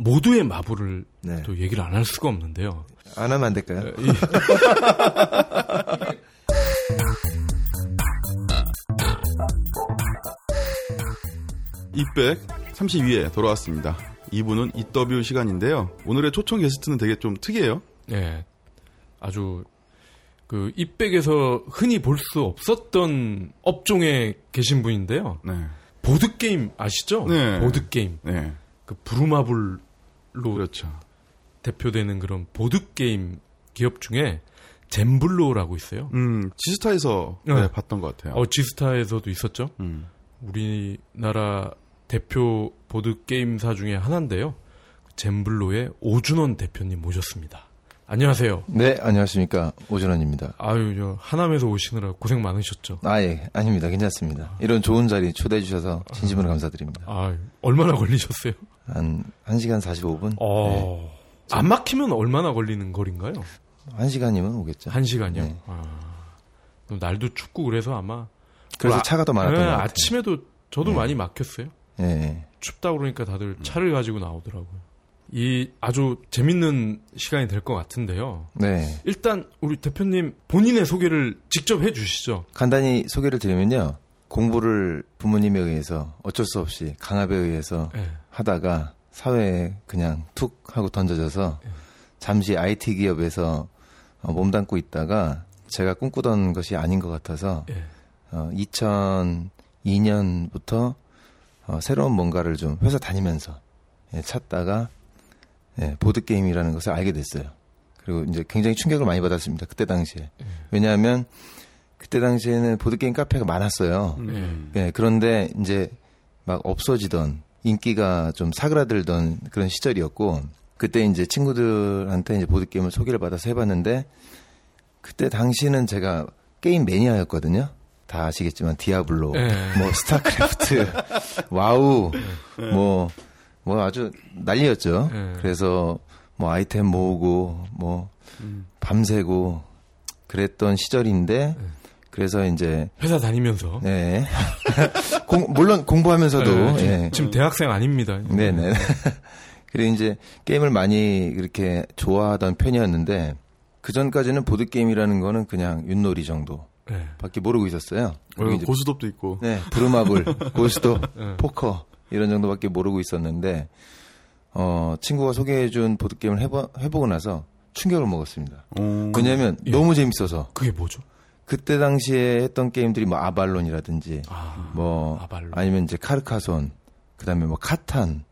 모두의 마블을 네. 또 얘기를 안 할 수가 없는데요. 안 하면 안 될까요? 이- 이백 32회 돌아왔습니다. 2부는 이더뷰 시간인데요. 오늘의 초청 게스트는 되게 좀 특이해요. 예, 아주 그 이백에서 흔히 볼 수 없었던 업종에 계신 분인데요. 네. 보드 게임 아시죠? 네. 보드 게임 네. 그 부루마블로 그렇죠. 대표되는 그런 보드 게임 기업 중에 젠블로라고 있어요. 음, 지스타에서 네. 네, 봤던 것 같아요. 어 지스타에서도 있었죠. 음. 우리나라 대표 보드 게임사 중에 하나인데요. 젠블로의 오준원 대표님 모셨습니다. 안녕하세요. 네, 안녕하십니까. 오준원입니다. 아유, 저 하남에서 오시느라 고생 많으셨죠. 아, 예, 아닙니다. 괜찮습니다. 이런 좋은 자리 초대해 주셔서 진심으로 감사드립니다. 아, 얼마나 걸리셨어요? 한 1시간 45분? 어, 안 막히면 얼마나 걸리는 거리인가요? 1시간이면 오겠죠. 한 시간이요. 네. 아, 날도 춥고 그래서 아마 그래서 아, 차가 더 많았던 네, 것 같아요. 아침에도 저도 많이 막혔어요. 예, 예. 춥다 그러니까 다들 차를 가지고 나오더라고요. 이 아주 재밌는 시간이 될 것 같은데요. 네. 일단 우리 대표님 본인의 소개를 직접 해주시죠. 간단히 소개를 드리면요. 공부를 부모님에 의해서 어쩔 수 없이 강압에 의해서 네. 하다가 사회에 그냥 툭 하고 던져져서 잠시 IT 기업에서 어, 몸담고 있다가 제가 꿈꾸던 것이 아닌 것 같아서 예. 어, 2002년부터 어, 새로운 뭔가를 좀 회사 다니면서 예, 찾다가 예, 보드 게임이라는 것을 알게 됐어요. 그리고 이제 굉장히 충격을 많이 받았습니다. 그때 당시에 왜냐하면 그때 당시에는 보드 게임 카페가 많았어요. 음. 예. 예, 그런데 이제 막 없어지던 인기가 좀 사그라들던 그런 시절이었고 그때 이제 친구들한테 이제 보드 게임을 소개를 받아서 해봤는데 그때 당시는 제가 게임 매니아였거든요. 다 아시겠지만 디아블로, 예. 뭐 스타크래프트, 와우, 뭐 뭐 아주 난리였죠. 예. 그래서 뭐 아이템 모으고 뭐 밤새고 그랬던 시절인데 그래서 이제 회사 다니면서. 네. 공- 물론 공부하면서도 예, 지금, 예. 지금 대학생 아닙니다. 네네. 그리고 이제 게임을 많이 그렇게 좋아하던 편이었는데 그 전까지는 보드 게임이라는 거는 그냥 윷놀이 정도 밖에 예. 모르고 있었어요. 고수톱도 있고. 네, 브루마블, 고스톱, 예. 포커 이런 정도밖에 모르고 있었는데 어 친구가 소개해준 보드 게임을 해보, 해보고 나서 충격을 먹었습니다. 어, 왜냐하면 예. 너무 재밌어서 그게 뭐죠? 그때 당시에 했던 게임들이 뭐 아발론이라든지 아, 뭐 아발론. 아니면 이제 카르카손 그다음에 뭐 카탄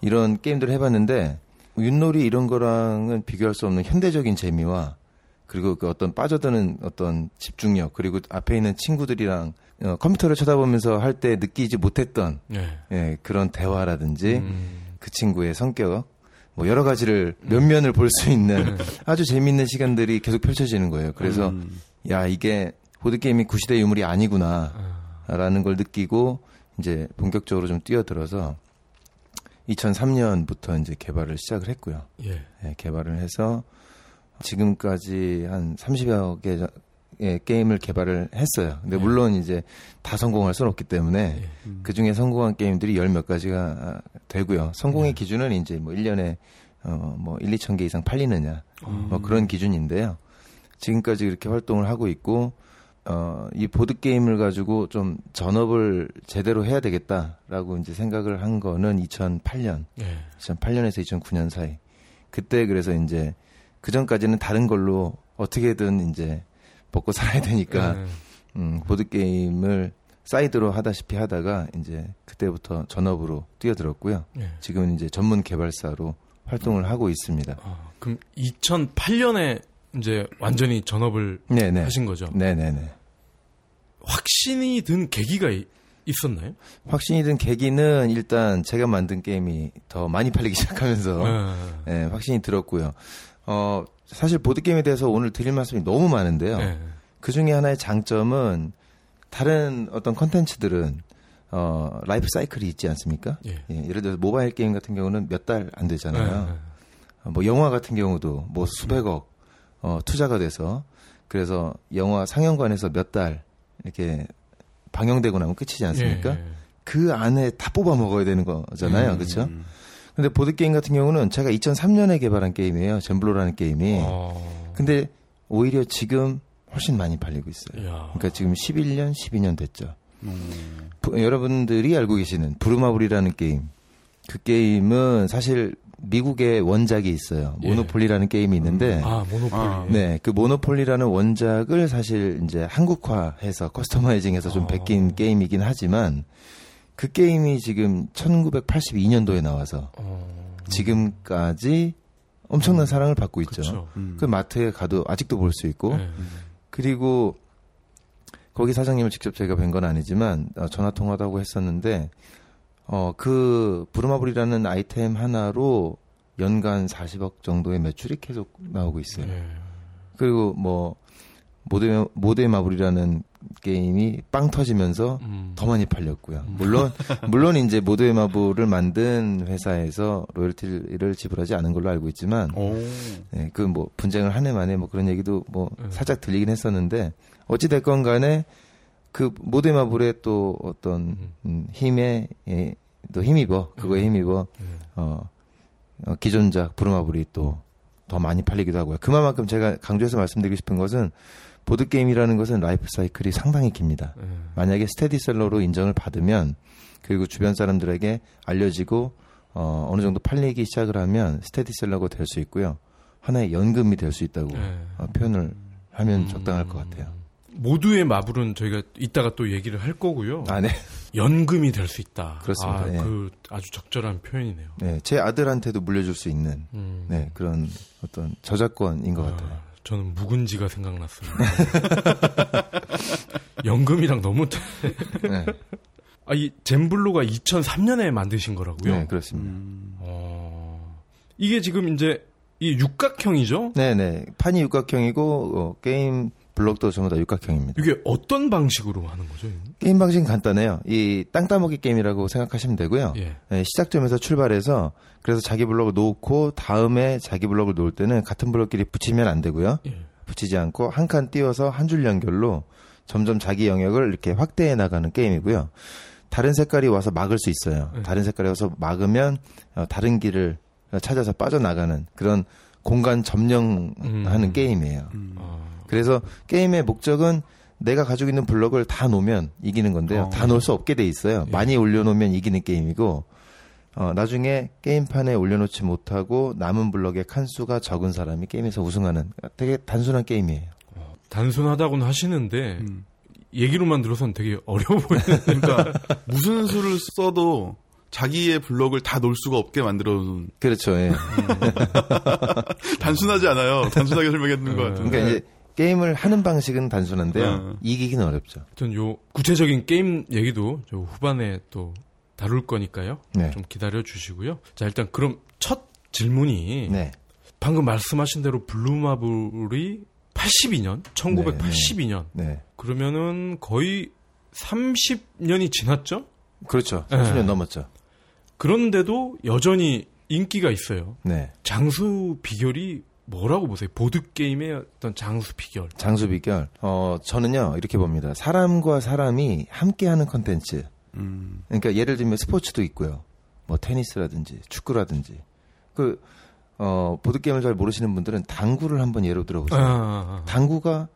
이런 게임들을 해봤는데 윷놀이 이런 거랑은 비교할 수 없는 현대적인 재미와 그리고 그 어떤 빠져드는 어떤 집중력 그리고 앞에 있는 친구들이랑 어, 컴퓨터를 쳐다보면서 할 때 느끼지 못했던 예. 예, 그런 대화라든지 음, 그 친구의 성격 뭐 여러 가지를 면면을 볼 수 있는 아주 재미있는 시간들이 계속 펼쳐지는 거예요. 그래서 음. 야 이게 보드 게임이 구시대 유물이 아니구나. 아, 라는 걸 느끼고 이제 본격적으로 좀 뛰어들어서 2003년부터 이제 개발을 시작을 했고요. 예. 예, 개발을 해서 지금까지 한 30여 개의 게임을 개발을 했어요. 근데 네. 물론 이제 다 성공할 수는 없기 때문에 예. 그 중에 성공한 게임들이 열 몇 가지가 되고요. 성공의 기준은 이제 뭐 1년에 어, 뭐 1, 2천 개 이상 팔리느냐 뭐 그런 기준인데요. 지금까지 이렇게 활동을 하고 있고 어, 이 보드 게임을 가지고 좀 전업을 제대로 해야 되겠다라고 이제 생각을 한 거는 2008년, 예. 2008년에서 2009년 사이. 그때 그래서 이제 그 전까지는 다른 걸로 어떻게든 이제 먹고 살아야 되니까 예. 음, 보드 게임을 사이드로 하다시피 하다가 이제 그때부터 전업으로 뛰어들었고요. 예. 지금은 이제 전문 개발사로 활동을 하고 있습니다. 아, 그럼 2008년에 이제 완전히 전업을 네네. 하신 거죠? 네네네. 확신이 든 계기가 이- 있었나요? 확신이 든 계기는 일단 제가 만든 게임이 더 많이 팔리기 시작하면서 예. 예, 확신이 들었고요. 어, 사실 보드게임에 대해서 오늘 드릴 말씀이 너무 많은데요. 예. 그 중에 하나의 장점은 다른 어떤 컨텐츠들은 어, 라이프 사이클이 있지 않습니까? 예. 예, 예를 들어서 모바일 게임 같은 경우는 몇 달 안 되잖아요. 예. 어, 뭐 영화 같은 경우도 뭐 수백억 어, 투자가 돼서 그래서 영화 상영관에서 몇 달 이렇게 방영되고 나면 끝이지 않습니까? 예. 그 안에 다 뽑아 먹어야 되는 거잖아요. 음. 그렇죠? 근데 보드게임 같은 경우는 제가 2003년에 개발한 게임이에요. 젠블로라는 게임이. 어. 근데 오히려 지금 훨씬 많이 팔리고 있어요. 야. 그러니까 지금 11년, 12년 됐죠. 음. 부- 여러분들이 알고 계시는 부르마블이라는 게임. 그 게임은 사실 미국의 원작이 있어요. 예. 모노폴리라는 게임이 있는데 아, 모노폴리. 아, 네, 그 모노폴리라는 원작을 사실 이제 한국화해서 customizing해서 좀 아. 베낀 게임이긴 하지만 그 게임이 지금 1982년도에 나와서 어. 지금까지 엄청난 사랑을 받고 있죠. 음. 그 마트에 가도 아직도 볼 수 있고 네. 그리고 거기 사장님을 직접 제가 뵌 건 아니지만 어, 전화 통화도 하고 했었는데 어 그 부르마블이라는 아이템 하나로 연간 40억 정도의 매출이 계속 나오고 있어요. 네. 그리고 뭐 모대 모대 마블이라는 게임이 빵 터지면서 음. 더 많이 팔렸고요. 물론 물론 이제 모대 마블을 만든 회사에서 로열티를 지불하지 않은 걸로 알고 있지만 오. 네, 그뭐 분쟁을 한 해 만에 뭐 그런 얘기도 뭐 음. 살짝 들리긴 했었는데 어찌 됐건 간에 그 모대 마블의 또 어떤 음, 힘에 예, 또 힘입어 그거에 힘입어 음. 어, 어, 기존작 부르마블이 또 더 많이 팔리기도 하고요. 그만큼 제가 강조해서 말씀드리고 싶은 것은 보드 게임이라는 것은 라이프 사이클이 상당히 깁니다. 네. 만약에 스테디셀러로 인정을 받으면 그리고 주변 사람들에게 알려지고 어, 어느 정도 팔리기 시작을 하면 스테디셀러가 될 수 있고요. 하나의 연금이 될 수 있다고 네. 어, 표현을 하면 음. 적당할 것 같아요. 모두의 마블은 저희가 이따가 또 얘기를 할 거고요. 아, 네. 연금이 될 수 있다. 그렇습니다. 아, 예. 그 아주 적절한 표현이네요. 네. 제 아들한테도 물려줄 수 있는 음. 네, 그런 어떤 저작권인 것 아, 같아요. 저는 묵은지가 생각났습니다. 연금이랑 너무 네, 아, 이 젠블로가 2003년에 만드신 거라고요? 네, 그렇습니다. 음. 어, 이게 지금 이제 이 육각형이죠? 네, 네. 판이 육각형이고 어, 게임 블록도 전부 다 육각형입니다. 이게 어떤 방식으로 하는 거죠? 게임 방식은 간단해요. 이 땅 따먹기 게임이라고 생각하시면 되고요. 예. 네, 시작점에서 출발해서 그래서 자기 블록을 놓고 다음에 자기 블록을 놓을 때는 같은 블록끼리 붙이면 안 되고요. 예. 붙이지 않고 한 칸 띄워서 한 줄 연결로 점점 자기 영역을 이렇게 확대해 나가는 게임이고요. 다른 색깔이 와서 막을 수 있어요. 네. 다른 색깔이 와서 막으면 어, 다른 길을 찾아서 빠져나가는 그런 공간 점령하는 음. 게임이에요. 음. 아, 그래서 게임의 목적은 내가 가지고 있는 블럭을 다 놓으면 이기는 건데요. 어. 다 놓을 수 없게 돼 있어요. 예. 많이 올려놓으면 이기는 게임이고, 어, 나중에 게임판에 올려놓지 못하고 남은 블럭의 칸수가 적은 사람이 게임에서 우승하는 되게 단순한 게임이에요. 단순하다고는 하시는데 음. 얘기로만 들어서는 되게 어려워 보이는 그러니까 무슨 수를 써도 자기의 블럭을 다 놓을 수가 없게 만들어 놓은 그렇죠. 예. 단순하지 않아요. 단순하게 설명했는 것 음. 같은데. 그러니까 이제 게임을 하는 방식은 단순한데요. 음. 이기기는 어렵죠. 아무튼 요 구체적인 게임 얘기도 저 후반에 또 다룰 거니까요. 네. 좀 기다려 주시고요. 자, 일단 그럼 첫 질문이 네. 방금 말씀하신 대로 블루마블이 82년, 1982년. 네. 그러면은 거의 30년이 지났죠? 그렇죠. 네. 30년 넘었죠. 그런데도 여전히 인기가 있어요. 네. 장수 비결이 뭐라고 보세요? 보드 게임의 어떤 장수 비결. 장수 비결. 어, 저는요, 이렇게 봅니다. 사람과 사람이 함께하는 컨텐츠. 음. 그러니까 예를 들면 스포츠도 있고요. 뭐 테니스라든지 축구라든지. 그, 어, 보드게임을 잘 모르시는 분들은 당구를 한번 예로 들어보세요. 아, 아, 당구가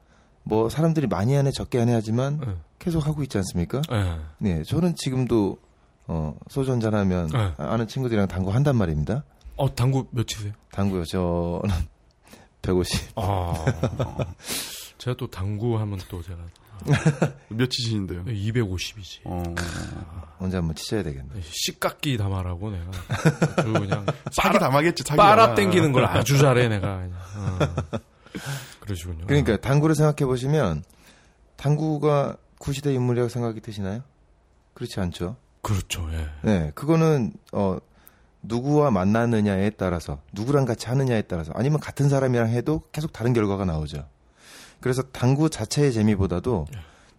뭐 사람들이 많이 하네 적게 하네 하지만 아. 계속 하고 있지 않습니까? 아. 네, 저는 지금도 어, 소주 한잔 하면 네. 아는 친구들이랑 당구 한단 말입니다. 어, 당구 몇 치세요? 당구요. 저는 150. 아. 제가 또 당구 하면 또 제가 몇 치시는데요? 250이지. 어. 언제 한번 치셔야 되겠네. 씨깎기 담아라고 내가 아주 그냥 사기 담하겠지, 자기. 빨아 땡기는 걸 아주 잘해 내가. 어. 그러시군요. 그러니까 당구를 생각해 보시면 당구가 구시대 인물이라고 생각이 드시나요? 그렇지 않죠. 그렇죠. 예. 네, 그거는 어 누구와 만나느냐에 따라서 누구랑 같이 하느냐에 따라서 아니면 같은 사람이랑 해도 계속 다른 결과가 나오죠. 그래서 당구 자체의 재미보다도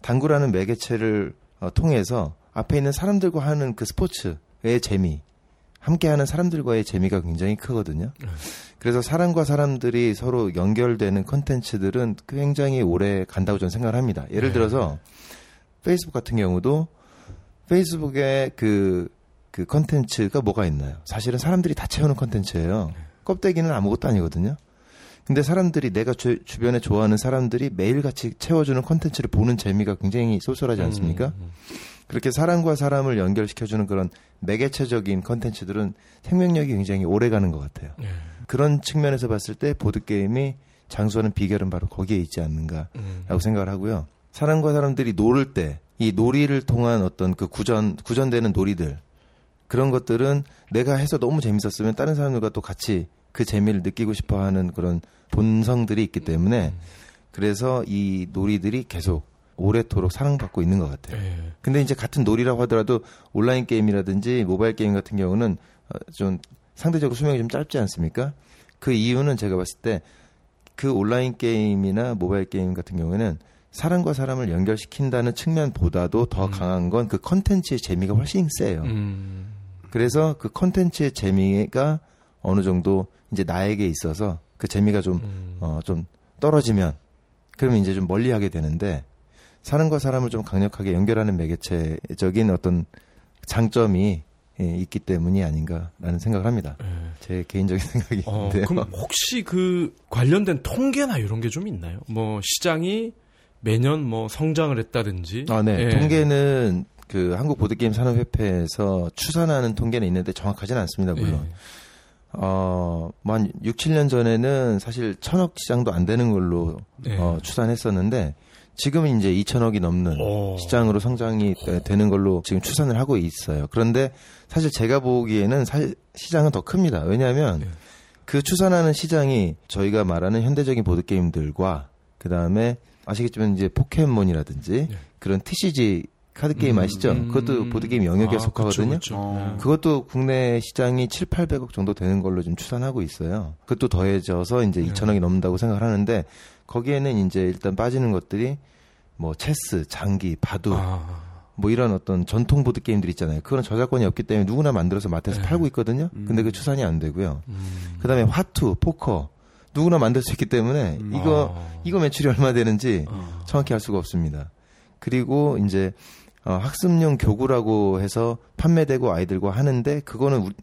당구라는 매개체를 어, 통해서 앞에 있는 사람들과 하는 그 스포츠의 재미, 함께하는 사람들과의 재미가 굉장히 크거든요. 그래서 사람과 사람들이 서로 연결되는 컨텐츠들은 굉장히 오래 간다고 저는 생각을 합니다. 예를 네. 들어서 페이스북 같은 경우도 페이스북에 그 그 컨텐츠가 뭐가 있나요? 사실은 사람들이 다 채우는 컨텐츠예요. 껍데기는 아무것도 아니거든요. 근데 사람들이 내가 주, 변에 좋아하는 사람들이 매일같이 채워주는 컨텐츠를 보는 재미가 굉장히 쏠쏠하지 않습니까? 음, 음. 그렇게 사람과 사람을 연결시켜주는 그런 매개체적인 컨텐츠들은 생명력이 굉장히 오래 가는 것 같아요. 예. 그런 측면에서 봤을 때 보드게임이 장수하는 비결은 바로 거기에 있지 않는가라고 음. 생각을 하고요. 사람과 사람들이 놀을 때 이 놀이를 통한 어떤 그 구전, 구전되는 놀이들 그런 것들은 내가 해서 너무 재밌었으면 다른 사람들과 또 같이 그 재미를 느끼고 싶어 하는 그런 본성들이 있기 때문에 그래서 이 놀이들이 계속 오래도록 사랑받고 있는 것 같아요. 예. 근데 이제 같은 놀이라고 하더라도 온라인 게임이라든지 모바일 게임 같은 경우는 어, 좀 상대적으로 수명이 좀 짧지 않습니까? 그 이유는 제가 봤을 때 그 온라인 게임이나 모바일 게임 같은 경우에는 사람과 사람을 연결시킨다는 측면보다도 더 음. 강한 건 그 컨텐츠의 재미가 훨씬 세요. 음. 그래서 그 컨텐츠의 재미가 어느 정도 이제 나에게 있어서 그 재미가 좀 음. 어, 좀 떨어지면 그러면 이제 좀 멀리 하게 되는데 사람과 사람을 좀 강력하게 연결하는 매개체적인 어떤 장점이 예, 있기 때문이 아닌가라는 생각을 합니다. 예. 제 개인적인 어, 생각인데요. 그럼 혹시 그 관련된 통계나 이런 게 좀 있나요? 뭐 시장이 매년 뭐 성장을 했다든지. 아, 네. 예. 통계는 그 한국 보드게임 산업협회에서 추산하는 통계는 있는데 정확하지는 않습니다, 물론. 예. 어, 뭐한 6, 7년 전에는 사실 천억 시장도 안 되는 걸로 예. 어, 추산했었는데 지금은 이제 2천억이 넘는 오. 시장으로 성장이 되- 되는 걸로 지금 추산을 하고 있어요. 그런데 사실 제가 보기에는 사실 시장은 더 큽니다. 왜냐하면 네. 그 추산하는 시장이 저희가 말하는 현대적인 보드 게임들과 그 다음에 아시겠지만 이제 포켓몬이라든지 네. 그런 TCG 카드 게임 음, 아시죠? 음. 그것도 보드 게임 영역에 아, 속하거든요. 그쵸, 그쵸. 어. 예. 그것도 국내 시장이 7, 800억 정도 되는 걸로 좀 추산하고 있어요. 그것도 더해져서 이제 네. 2천억이 넘는다고 생각을 하는데 거기에는 이제 일단 빠지는 것들이 뭐 체스, 장기, 바둑 아, 뭐 이런 어떤 전통 보드 게임들 있잖아요. 그건 저작권이 없기 때문에 누구나 만들어서 마트에서 네. 팔고 있거든요. 음. 근데 그 추산이 안 되고요. 음. 그다음에 화투, 포커 누구나 만들 수 있기 때문에 음. 이거 아. 이거 매출이 얼마 되는지 아. 정확히 알 수가 없습니다. 그리고 이제 어, 학습용 교구라고 해서 판매되고 아이들과 하는데 그거는 우리-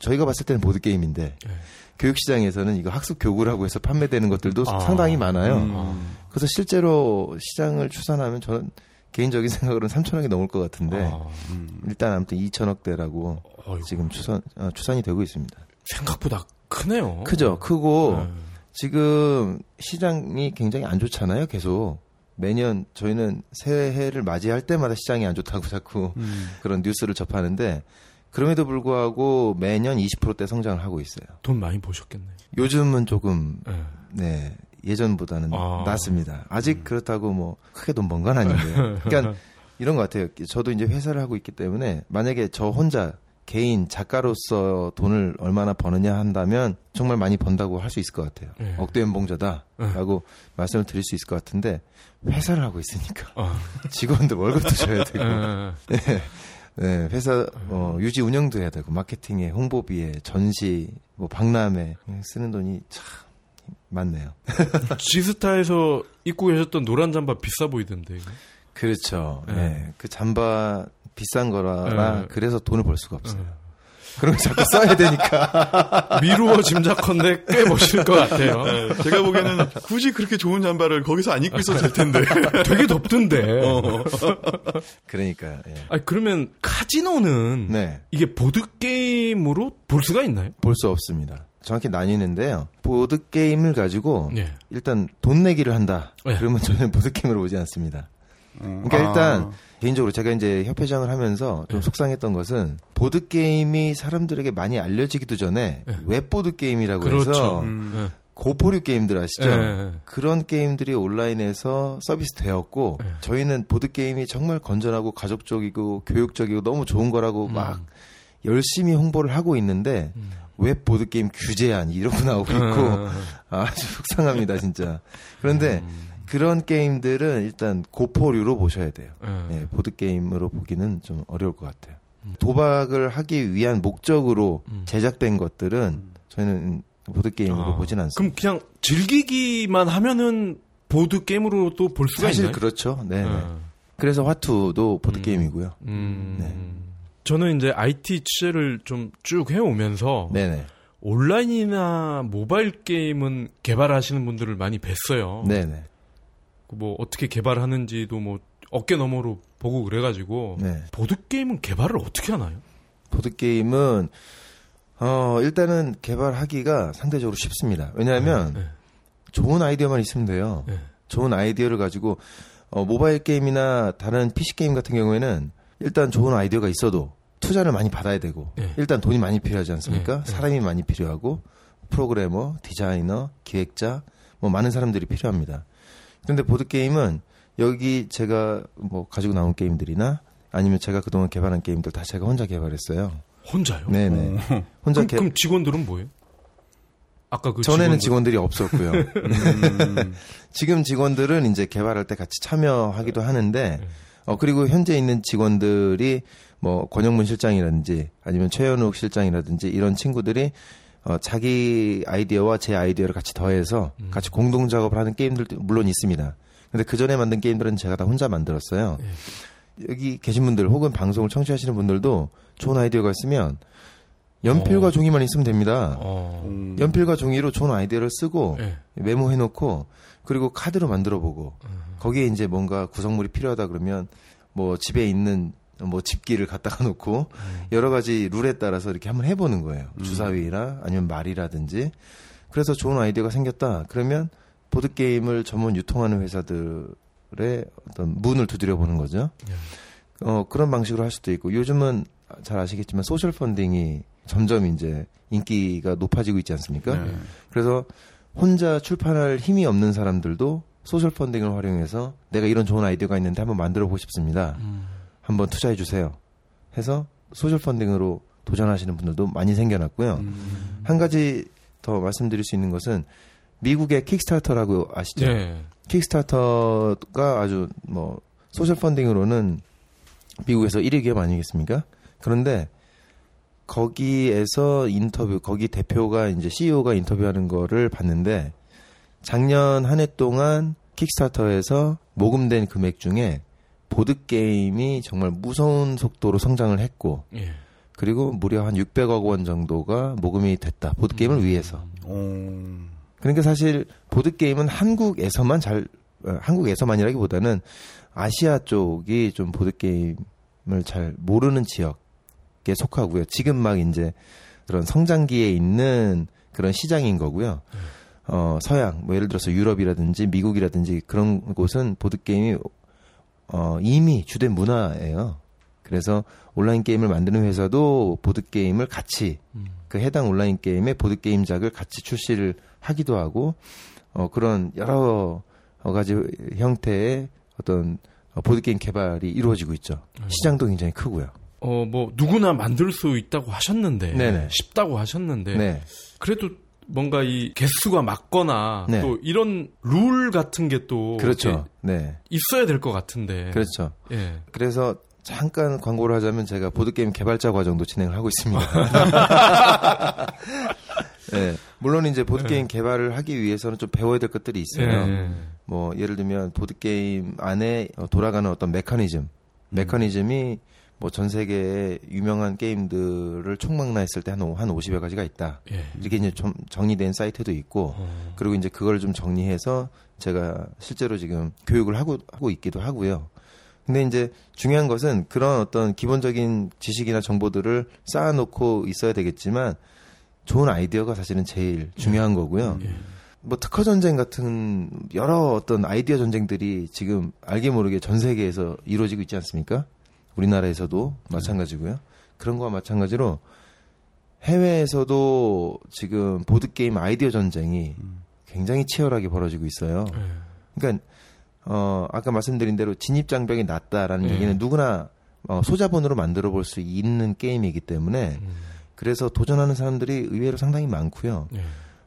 저희가 봤을 때는 보드 게임인데 예. 교육 시장에서는 이거 학습 교구라고 해서 판매되는 것들도 아. 상당히 많아요. 음. 그래서 실제로 시장을 추산하면 저는 개인적인 생각으로는 3천억이 넘을 것 같은데 아. 음. 일단 아무튼 2천억대라고 어이구, 지금 추산 어, 추산이 되고 있습니다. 생각보다 크네요. 크죠, 크고 예. 지금 시장이 굉장히 안 좋잖아요. 계속 매년 저희는 새해를 맞이할 때마다 시장이 안 좋다고 자꾸 음. 그런 뉴스를 접하는데 그럼에도 불구하고 매년 20%대 성장을 하고 있어요. 돈 많이 버셨겠네. 요즘은 조금 예. 네 예전보다는 아. 낫습니다. 아직 그렇다고 뭐 크게 돈 번 건 아닌데요. 그러니까 이런 것 같아요. 저도 이제 회사를 하고 있기 때문에 만약에 저 혼자 개인 작가로서 돈을 얼마나 버느냐 한다면 정말 많이 번다고 할 수 있을 것 같아요. 예. 억대 연봉자다라고 말씀을 드릴 수 있을 것 같은데 회사를 하고 있으니까 아. 직원들 월급도 줘야 되고 예. 네, 회사 어, 유지 운영도 해야 되고 마케팅에 홍보비에 전시 뭐 박람회 쓰는 돈이 참 많네요. 지스타에서 입고 계셨던 노란 잠바 비싸 보이던데. 이거. 그렇죠. 네. 네. 그 잠바 비싼 거라 네. 그래서 돈을 벌 수가 없어요. 예. 그런 거 자꾸 써야 되니까. 미루어 짐작컨대 꽤 멋질 것 같아요. 네, 제가 보기에는 굳이 그렇게 좋은 잠바를 거기서 안 입고 있어도 될 텐데. 되게 덥던데. 어. 그러니까 예. 아니 그러면 카지노는 네. 이게 보드 게임으로 볼 수가 있나요? 볼 수 없습니다. 정확히 나뉘는데요. 보드 게임을 가지고 예. 일단 돈 내기를 한다. 네. 그러면 저는 보드 게임으로 보지 않습니다. 그러니까 아. 일단 개인적으로 제가 이제 협회장을 하면서 좀 네. 속상했던 것은 보드 게임이 사람들에게 많이 알려지기도 전에 네. 웹 보드 게임이라고 그렇죠. 해서 음. 고포류 게임들 아시죠? 예. 그런 게임들이 온라인에서 서비스 되었고 네. 저희는 보드 게임이 정말 건전하고 가족적이고 교육적이고 너무 좋은 거라고 음. 막 열심히 홍보를 하고 있는데 음. 웹 보드 게임 규제안 이러고 나오고 있고 음. 아주 속상합니다 진짜. 그런데 음. 그런 게임들은 일단 고포류로 보셔야 돼요. 예. 네, 보드 게임으로 보기는 좀 어려울 것 같아요. 음. 도박을 하기 위한 목적으로 음. 제작된 것들은 저희는 보드 게임으로 아, 보진 않습니다. 그럼 그냥 즐기기만 하면은 보드 게임으로도 볼 수가 사실 있나요? 그렇죠. 네. 네. 예. 그래서 화투도 보드 음. 게임이고요. 음. 네. 저는 이제 IT 취재를 좀 쭉 해오면서 네네. 온라인이나 모바일 게임은 개발하시는 분들을 많이 뵀어요. 네네. 뭐 어떻게 개발하는지도 뭐 어깨 너머로 보고 그래가지고 네. 보드 게임은 개발을 어떻게 하나요? 보드 게임은 어 일단은 개발하기가 상대적으로 쉽습니다. 왜냐하면 네. 좋은 아이디어만 있으면 돼요. 네. 좋은 아이디어를 가지고 어, 모바일 게임이나 다른 PC 게임 같은 경우에는 일단 좋은 아이디어가 있어도 투자를 많이 받아야 되고 네. 일단 돈이 많이 필요하지 않습니까? 네, 네. 사람이 많이 필요하고 프로그래머, 디자이너, 기획자 뭐 많은 사람들이 필요합니다. 그런데 보드 게임은 여기 제가 뭐 가지고 나온 게임들이나 아니면 제가 그동안 개발한 게임들 다 제가 혼자 개발했어요. 혼자요? 네네. 혼자 그럼, 개 그럼 직원들은 뭐예요? 아까 그 전에는 직원들- 직원들 이 없었고요. 음. 지금 직원들은 이제 개발할 때 같이 참여하기도 하는데, 네. 어, 그리고 현재 있는 직원들이 뭐 권영문 실장이라든지 아니면 최현욱 실장이라든지 이런 친구들이 어, 자기 아이디어와 제 아이디어를 같이 더해서 음. 같이 공동 작업을 하는 게임들도 물론 있습니다. 근데 그 전에 만든 게임들은 제가 다 혼자 만들었어요. 예. 여기 계신 분들 혹은 방송을 청취하시는 분들도 좋은 아이디어가 있으면 연필과 어. 종이만 있으면 됩니다. 어. 음. 연필과 종이로 좋은 아이디어를 쓰고 예. 메모해 놓고 그리고 카드로 만들어 보고 음. 거기에 이제 뭔가 구성물이 필요하다 그러면 뭐 집에 있는 뭐 집기를 갖다가 놓고 음. 여러 가지 룰에 따라서 이렇게 한번 해보는 거예요. 음. 주사위나 아니면 말이라든지 그래서 좋은 아이디어가 생겼다. 그러면 보드 게임을 전문 유통하는 회사들의 어떤 문을 두드려 보는 거죠. 예. 어 그런 방식으로 할 수도 있고 요즘은 잘 아시겠지만 소셜 펀딩이 점점 이제 인기가 높아지고 있지 않습니까? 네. 그래서 혼자 출판할 힘이 없는 사람들도 소셜 펀딩을 활용해서 내가 이런 좋은 아이디어가 있는데 한번 만들어 보고 싶습니다. 음. 한번 투자해 주세요. 해서 소셜 펀딩으로 도전하시는 분들도 많이 생겨났고요. 음. 한 가지 더 말씀드릴 수 있는 것은 미국의 킥스타터라고 아시죠? 예. 킥스타터가 아주 뭐 소셜 펀딩으로는 미국에서 1위 기업 아니겠습니까? 그런데 거기에서 인터뷰, 거기 대표가 이제 CEO가 인터뷰하는 거를 봤는데 작년 한 해 동안 킥스타터에서 모금된 금액 중에 보드 게임이 정말 무서운 속도로 성장을 했고 예. 그리고 무려 한 600억 원 정도가 모금이 됐다. 보드 게임을 위해서. 어. 그러니까 사실 보드 게임은 한국에서만 잘 어, 한국에서만이라기보다는 아시아 쪽이 좀 보드 게임을 잘 모르는 지역에 속하고요. 지금 막 이제 그런 성장기에 있는 그런 시장인 거고요. 어, 서양, 뭐 예를 들어서 유럽이라든지 미국이라든지 그런 곳은 보드 게임이 어, 이미 주된 문화예요. 그래서 온라인 게임을 만드는 회사도 보드 게임을 같이 음. 그 해당 온라인 게임의 보드 게임판을 같이 출시를 하기도 하고 어 그런 여러 가지 형태의 어떤 어, 보드 게임 개발이 이루어지고 있죠. 시장도 굉장히 크고요. 어, 뭐, 누구나 만들 수 있다고 하셨는데. 네네. 쉽다고 하셨는데. 네. 그래도 뭔가 이 개수가 맞거나 네. 또 이런 룰 같은 게 또 그렇죠. 네. 있어야 될 것 같은데. 그렇죠. 예. 그래서 잠깐 광고를 하자면 제가 보드 게임 개발자 과정도 진행을 하고 있습니다. 네. 물론 이제 보드 게임 개발을 하기 위해서는 좀 배워야 될 것들이 있어요. 예. 뭐 예를 들면 보드 게임 안에 어, 돌아가는 어떤 메커니즘, 메커니즘이 뭐 전 세계의 유명한 게임들을 총망라했을 때한한 50여 가지가 있다. 예. 이렇게 이제 좀 정리된 사이트도 있고 어. 그리고 이제 그걸 좀 정리해서 제가 실제로 지금 교육을 하고 하고 있기도 하고요. 근데 이제 중요한 것은 그런 어떤 기본적인 지식이나 정보들을 쌓아놓고 있어야 되겠지만 좋은 아이디어가 사실은 제일 중요한 거고요. 예. 뭐 특허 전쟁 같은 여러 어떤 아이디어 전쟁들이 지금 알게 모르게 전 세계에서 이루어지고 있지 않습니까? 우리나라에서도 마찬가지고요. 그런 거와 마찬가지로 해외에서도 지금 보드 게임 아이디어 전쟁이 굉장히 치열하게 벌어지고 있어요. 예. 그러니까 어 아까 말씀드린 대로 진입 장벽이 낮다라는 네. 얘기는 누구나 어, 소자본으로 만들어 볼 수 있는 게임이기 때문에 음. 그래서 도전하는 사람들이 의외로 상당히 많고요. 예.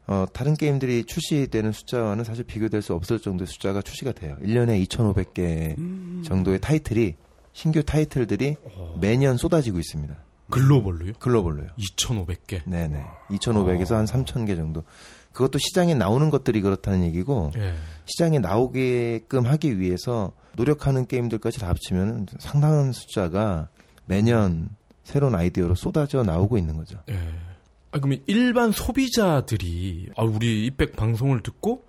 어, 다른 게임들이 출시되는 숫자와는 사실 비교될 수 없을 정도의 숫자가 출시가 돼요. 1년에 2,500개 정도의 타이틀이 신규 타이틀들이 매년 쏟아지고 있습니다. 글로벌로요? 글로벌로요. 2,500개. 네네. 2,500에서 한 3,000개 정도. 그것도 시장에 나오는 것들이 그렇다는 얘기고 예. 시장에 나오게끔 하기 위해서 노력하는 게임들까지 다 합치면 상당한 숫자가 매년 새로운 아이디어로 쏟아져 나오고 있는 거죠. 예. 아, 그러면 일반 소비자들이 아, 우리 이백 방송을 듣고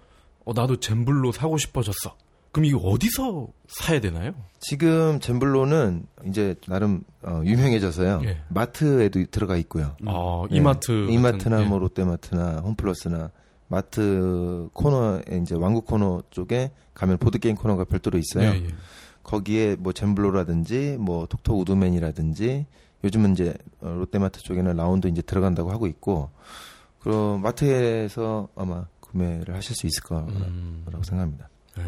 어, 나도 젬블로 사고 싶어졌어. 그럼 이거 어디서 사야 되나요? 지금 젬블로는 이제 나름 어, 유명해져서요. 예. 마트에도 들어가 있고요. 아, 예. 이마트. 이마트나 같은, 예. 뭐 롯데마트나 홈플러스나 마트 코너에 이제 완구 코너 쪽에 가면 보드 게임 코너가 별도로 있어요. 예, 예. 거기에 뭐 젬블로라든지 뭐 톡톡 우드맨이라든지 요즘은 이제 어, 롯데마트 쪽에는 라온도 이제 들어간다고 하고 있고 그럼 마트에서 아마 구매를 하실 수 있을 거라고 음, 생각합니다. 예.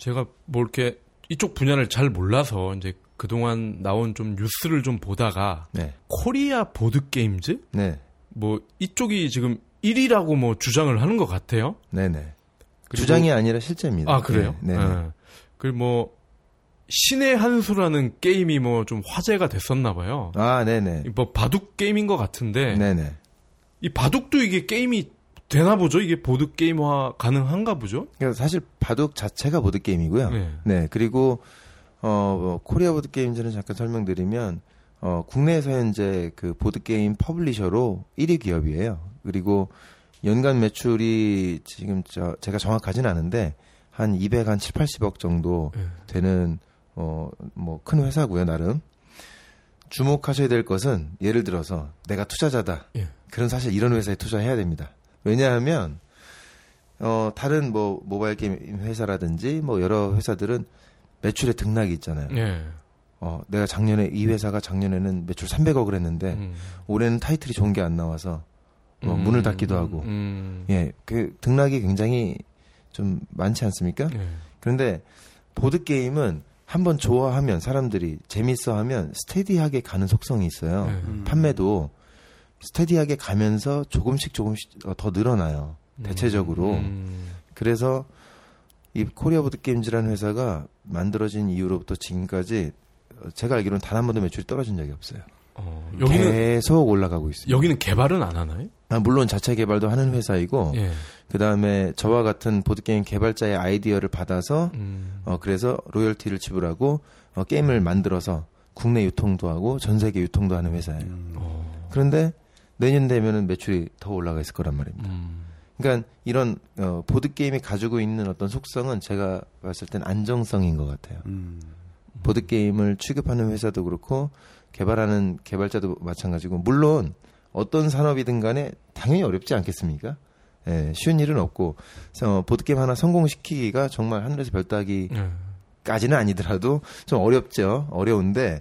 제가 뭐 이렇게 이쪽 분야를 잘 몰라서 이제 그동안 나온 좀 뉴스를 좀 보다가 네, 코리아 보드 게임즈 네, 뭐 이쪽이 지금 1위라고 뭐 주장을 하는 것 같아요. 네, 네. 그리고- 주장이 아니라 실제입니다. 아 그래요? 네, 네. 예. 그리고 뭐 신의 한 수라는 게임이 뭐 좀 화제가 됐었나 봐요. 아, 네, 네, 뭐 바둑 게임인 것 같은데 네, 네. 이 바둑도 이게 게임이 되나 보죠? 이게 보드 게임화 가능한가 보죠? 그러니까 사실 바둑 자체가 보드 게임이고요. 네. 네, 그리고 어 뭐, 코리아 보드 게임즈는 잠깐 설명드리면 어 국내에서 현재 그 보드 게임 publisher로 1위 기업이에요. 그리고 연간 매출이 지금 저 제가 정확하진 않은데 한 200, 한 7, 80억 정도 네. 되는 어 뭐 큰 회사고요, 나름. 주목하셔야 될 것은 예를 들어서 내가 투자자다. 예. 그런 사실 이런 회사에 투자해야 됩니다. 왜냐하면 어 다른 뭐 모바일 게임 회사라든지 뭐 여러 회사들은 매출의 등락이 있잖아요. 예. 어 내가 작년에 이 회사가 작년에는 매출 300억을 했는데 음. 올해는 타이틀이 좋은 게 안 나와서 뭐 음. 문을 닫기도 하고 음. 예, 그 등락이 굉장히 좀 많지 않습니까? 예. 그런데 보드 게임은 한번 좋아하면 사람들이 재밌어하면 steady하게 가는 속성이 있어요. 예. 음. 판매도 steady하게 가면서 조금씩 조금씩 어, 더 늘어나요. 대체적으로. 음. 그래서 이 코리아 보드 게임즈라는 회사가 만들어진 이후로부터 지금까지 어, 제가 알기로는 단 한 번도 매출이 떨어진 적이 없어요. 어, 여기는 계속 올라가고 있습니다. 여기는 개발은 안 하나요? 아, 물론 자체 개발도 하는 회사이고 예. 그 다음에 저와 같은 보드 게임 개발자의 아이디어를 받아서 음. 어 그래서 로열티를 지불하고 어, 게임을 만들어서 국내 유통도 하고 전 세계 유통도 하는 회사예요. 음. 어. 그런데 내년 되면은 매출이 더 올라가 있을 거란 말입니다. 음. 그러니까 이런 어, 보드 게임이 가지고 있는 어떤 속성은 제가 봤을 땐 안정성인 것 같아요. 음. 보드 게임을 취급하는 회사도 그렇고 개발하는 개발자도 마찬가지고 물론 어떤 산업이든 간에 당연히 어렵지 않겠습니까? 예, 쉬운 일은 없고 어, 보드 게임 하나 성공시키기가 정말 하늘에서 별 따기까지는 예. 아니더라도 좀 어렵죠. 어려운데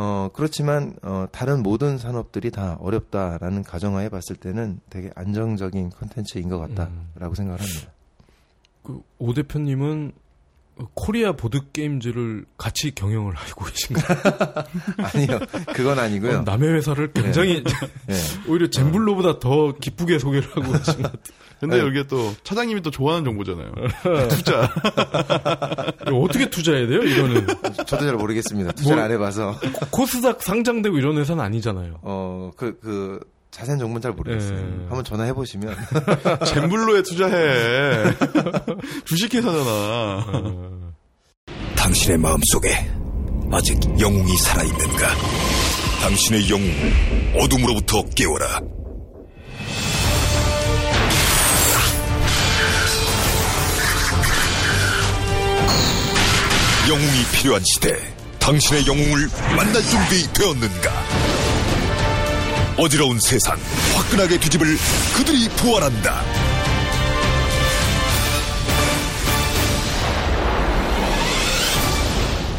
어 그렇지만 어 다른 모든 산업들이 다 어렵다라는 가정하에 봤을 때는 되게 안정적인 컨텐츠인 것 같다라고 생각을 합니다. 그 오 대표님은 코리아 보드 게임즈를 같이 경영을 하고 계신가요? 아니요, 그건 아니고요. 어, 남의 회사를 굉장히 예. 오히려 젠블로보다 더 기쁘게 소개를 하고 계신 것 같아요. 근데 네. 이게 또 차장님이 또 좋아하는 정보잖아요. 투자. 어떻게 투자해야 돼요? 이거는 저도 잘 모르겠습니다. 투자를 뭐- 안 해봐서. 코스닥 상장되고 이런 회사는 아니잖아요. 어, 그, 그, 자세한 정보는 잘 모르겠어요. 예. 한번 전화해 보시면. 젠블로에 투자해. 주식회사잖아. 어, 당신의 마음 속에 아직 영웅이 살아 있는가? 당신의 영웅을 어둠으로부터 깨워라. 영웅이 필요한 시대, 당신의 영웅을 만날 준비 되었는가? 어지러운 세상, 화끈하게 뒤집을 그들이 부활한다.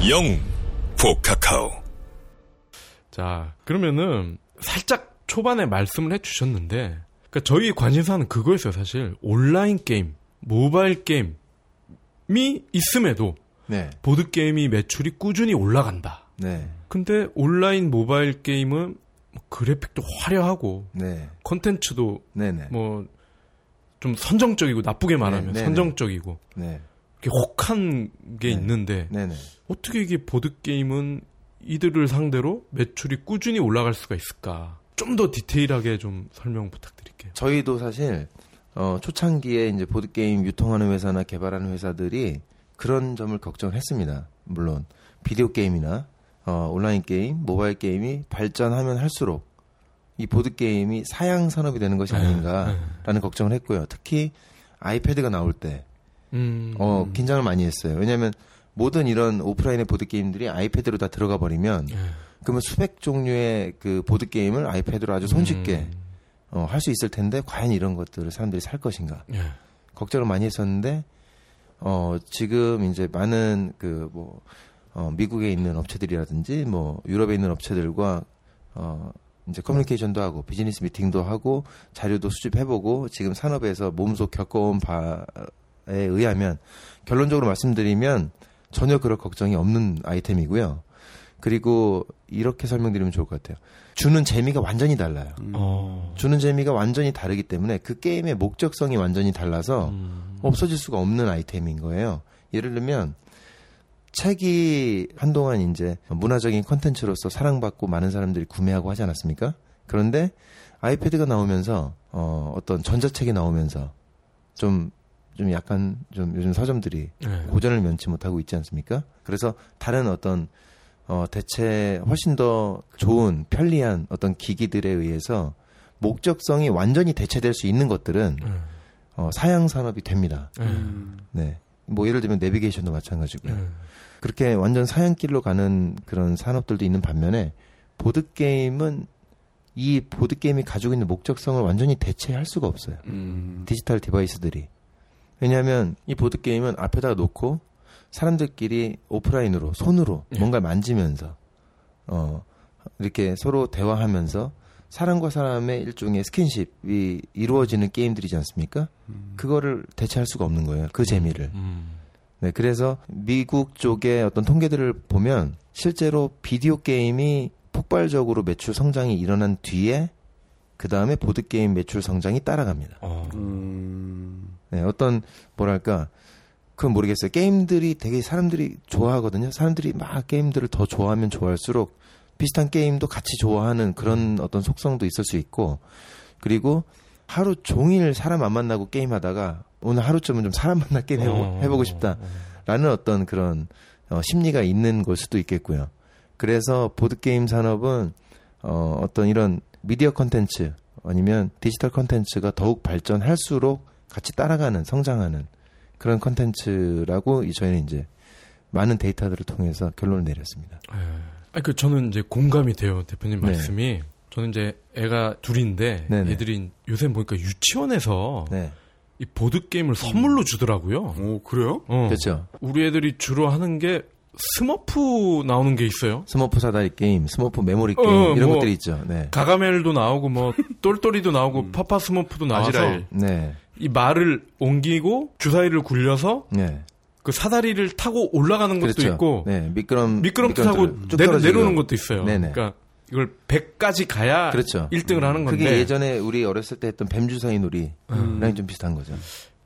영웅, 포카카오. 자, 그러면은 살짝 초반에 말씀을 해주셨는데, 그러니까 저희 관심사는 그거였어요, 사실. 온라인 게임, 모바일 게임이 있음에도 네. 보드 게임이 매출이 꾸준히 올라간다. 네. 근데 온라인 모바일 게임은 뭐 그래픽도 화려하고 네. 컨텐츠도 네네. 뭐 좀 선정적이고 나쁘게 말하면 네, 네, 선정적이고 네. 이렇게 혹한 게 네. 있는데 네네. 어떻게 이게 보드 게임은 이들을 상대로 매출이 꾸준히 올라갈 수가 있을까? 좀 더 디테일하게 좀 설명 부탁드릴게요. 저희도 사실, 어, 초창기에 이제 보드 게임 유통하는 회사나 개발하는 회사들이 그런 점을 걱정을 했습니다. 물론, 비디오 게임이나, 어, 온라인 게임, 모바일 게임이 발전하면 할수록 이 보드 게임이 사양 산업이 되는 것이 아닌가라는 걱정을 했고요. 특히 아이패드가 나올 때 음. 어, 긴장을 많이 했어요. 왜냐하면 모든 이런 오프라인의 보드 게임들이 아이패드로 다 들어가 버리면 예. 그러면 수백 종류의 그 보드 게임을 아이패드로 아주 손쉽게 음. 어, 할 수 있을 텐데 과연 이런 것들을 사람들이 살 것인가 예. 걱정을 많이 했었는데 어 지금 이제 많은 그 뭐 어, 미국에 있는 업체들이라든지 뭐 유럽에 있는 업체들과 어 이제 커뮤니케이션도 하고 비즈니스 미팅도 하고 자료도 수집해보고 지금 산업에서 몸소 겪어온 바에 의하면 결론적으로 말씀드리면 전혀 그럴 걱정이 없는 아이템이고요. 그리고 이렇게 설명드리면 좋을 것 같아요. 주는 재미가 완전히 달라요. 어. 주는 재미가 완전히 다르기 때문에 그 게임의 목적성이 완전히 달라서 음. 없어질 수가 없는 아이템인 거예요. 예를 들면 책이 한동안 이제 문화적인 컨텐츠로서 사랑받고 많은 사람들이 구매하고 하지 않았습니까? 그런데 아이패드가 나오면서 어, 어떤 전자책이 나오면서 좀, 좀 약간 좀 요즘 서점들이 예. 고전을 면치 못하고 있지 않습니까? 그래서 다른 어떤 어 대체 훨씬 더 좋은 편리한 어떤 기기들에 의해서 목적성이 완전히 대체될 수 있는 것들은 예. 어 사양 산업이 됩니다. 예. 네. 뭐 예를 들면 내비게이션도 마찬가지고요. 예. 그렇게 완전 사양길로 가는 그런 산업들도 있는 반면에 보드 게임은 이 보드 게임이 가지고 있는 목적성을 완전히 대체할 수가 없어요. 음. 디지털 device들이. 왜냐하면 이 보드 게임은 앞에다가 놓고 사람들끼리 오프라인으로 손으로 예. 뭔가 만지면서 어 이렇게 서로 대화하면서 사람과 사람의 일종의 스킨십이 이루어지는 게임들이지 않습니까? 그거를 대체할 수가 없는 거예요. 그 재미를. 음. 네, 그래서 미국 쪽의 어떤 통계들을 보면 실제로 비디오 게임이 폭발적으로 매출 성장이 일어난 뒤에 그 다음에 보드 게임 매출 성장이 따라갑니다. 어. 음. 네, 어떤 뭐랄까 그건 모르겠어요. 게임들이 되게 사람들이 좋아하거든요. 사람들이 막 게임들을 더 좋아하면 좋아할수록 비슷한 게임도 같이 좋아하는 그런 어떤 속성도 있을 수 있고 그리고 하루 종일 사람 안 만나고 게임하다가 오늘 하루쯤은 좀 사람 만나 게임 해보고, 어. 해보고 싶다라는 어떤 그런 어, 심리가 있는 걸 수도 있겠고요. 그래서 보드 게임 산업은 어, 어떤 이런 미디어 컨텐츠 아니면 디지털 컨텐츠가 더욱 발전할수록 같이 따라가는 성장하는 그런 컨텐츠라고 이- 저희는 이제 많은 데이터들을 통해서 결론을 내렸습니다. 예. 아니, 그 저는 이제 공감이 돼요 대표님 네. 말씀이. 저는 이제 애가 둘인데 네네. 애들이 요새 보니까 유치원에서 네, 이 보드 게임을 선물로 주더라고요. 오, 그래요? 어. 그렇죠. 우리 애들이 주로 하는 게 스머프 나오는 게 있어요. 스머프 사다리 게임, 스머프 메모리 게임 어, 이런 뭐- 것들이 있죠. 네, 가가멜도 나오고 뭐 똘똘이도 나오고 파파 스머프도 나와서 아즈라엘. 네, 이 말을 옮기고 주사위를 굴려서 네. 그 사다리를 타고 올라가는 것도 그렇죠. 있고 네, 미끄럼 미끄럼틀 타고 미끄럼틀을 쭉 내, 떨어지고. 내려오는 것도 있어요. 네네. 그러니까 이걸 100까지 가야 그렇죠. 1등을 하는 건데 그게 예전에 우리 어렸을 때 했던 뱀주사위 놀이랑 좀 비슷한 거죠.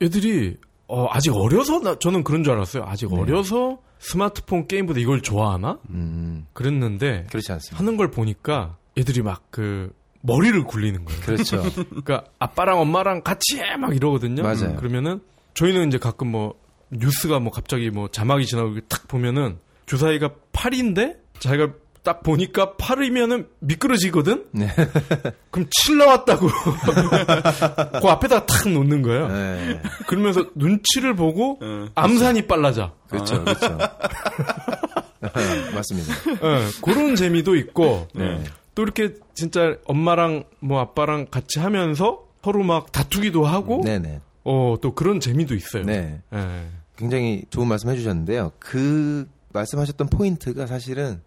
애들이 어, 아직 어려서 나, 저는 그런 줄 알았어요. 아직 네. 어려서 스마트폰 게임보다 이걸 좋아하나? 음, 그랬는데 그렇지 않습니다. 하는 걸 보니까 애들이 막 그 머리를 굴리는 거예요. 그렇죠. 그러니까 아빠랑 엄마랑 같이 해 막 이러거든요. 맞아요. 그러면은 저희는 이제 가끔 뭐 뉴스가 뭐 갑자기 뭐 자막이 지나고 탁 보면은 주사위가 8인데 자기가 딱 보니까 8이면은 미끄러지거든. 네. 그럼 7 나왔다고 그 앞에다 탁 놓는 거예요. 네. 그러면서 눈치를 보고 어. 암산이 빨라져. 그렇죠, 그렇죠. 맞습니다. 예, 그런 재미도 있고 네. 또 이렇게 진짜 엄마랑 뭐 아빠랑 같이 하면서 서로 막 다투기도 하고 네네. 어 또 그런 재미도 있어요. 네. 예. 굉장히 좋은 말씀 해주셨는데요. 그 말씀하셨던 포인트가 사실은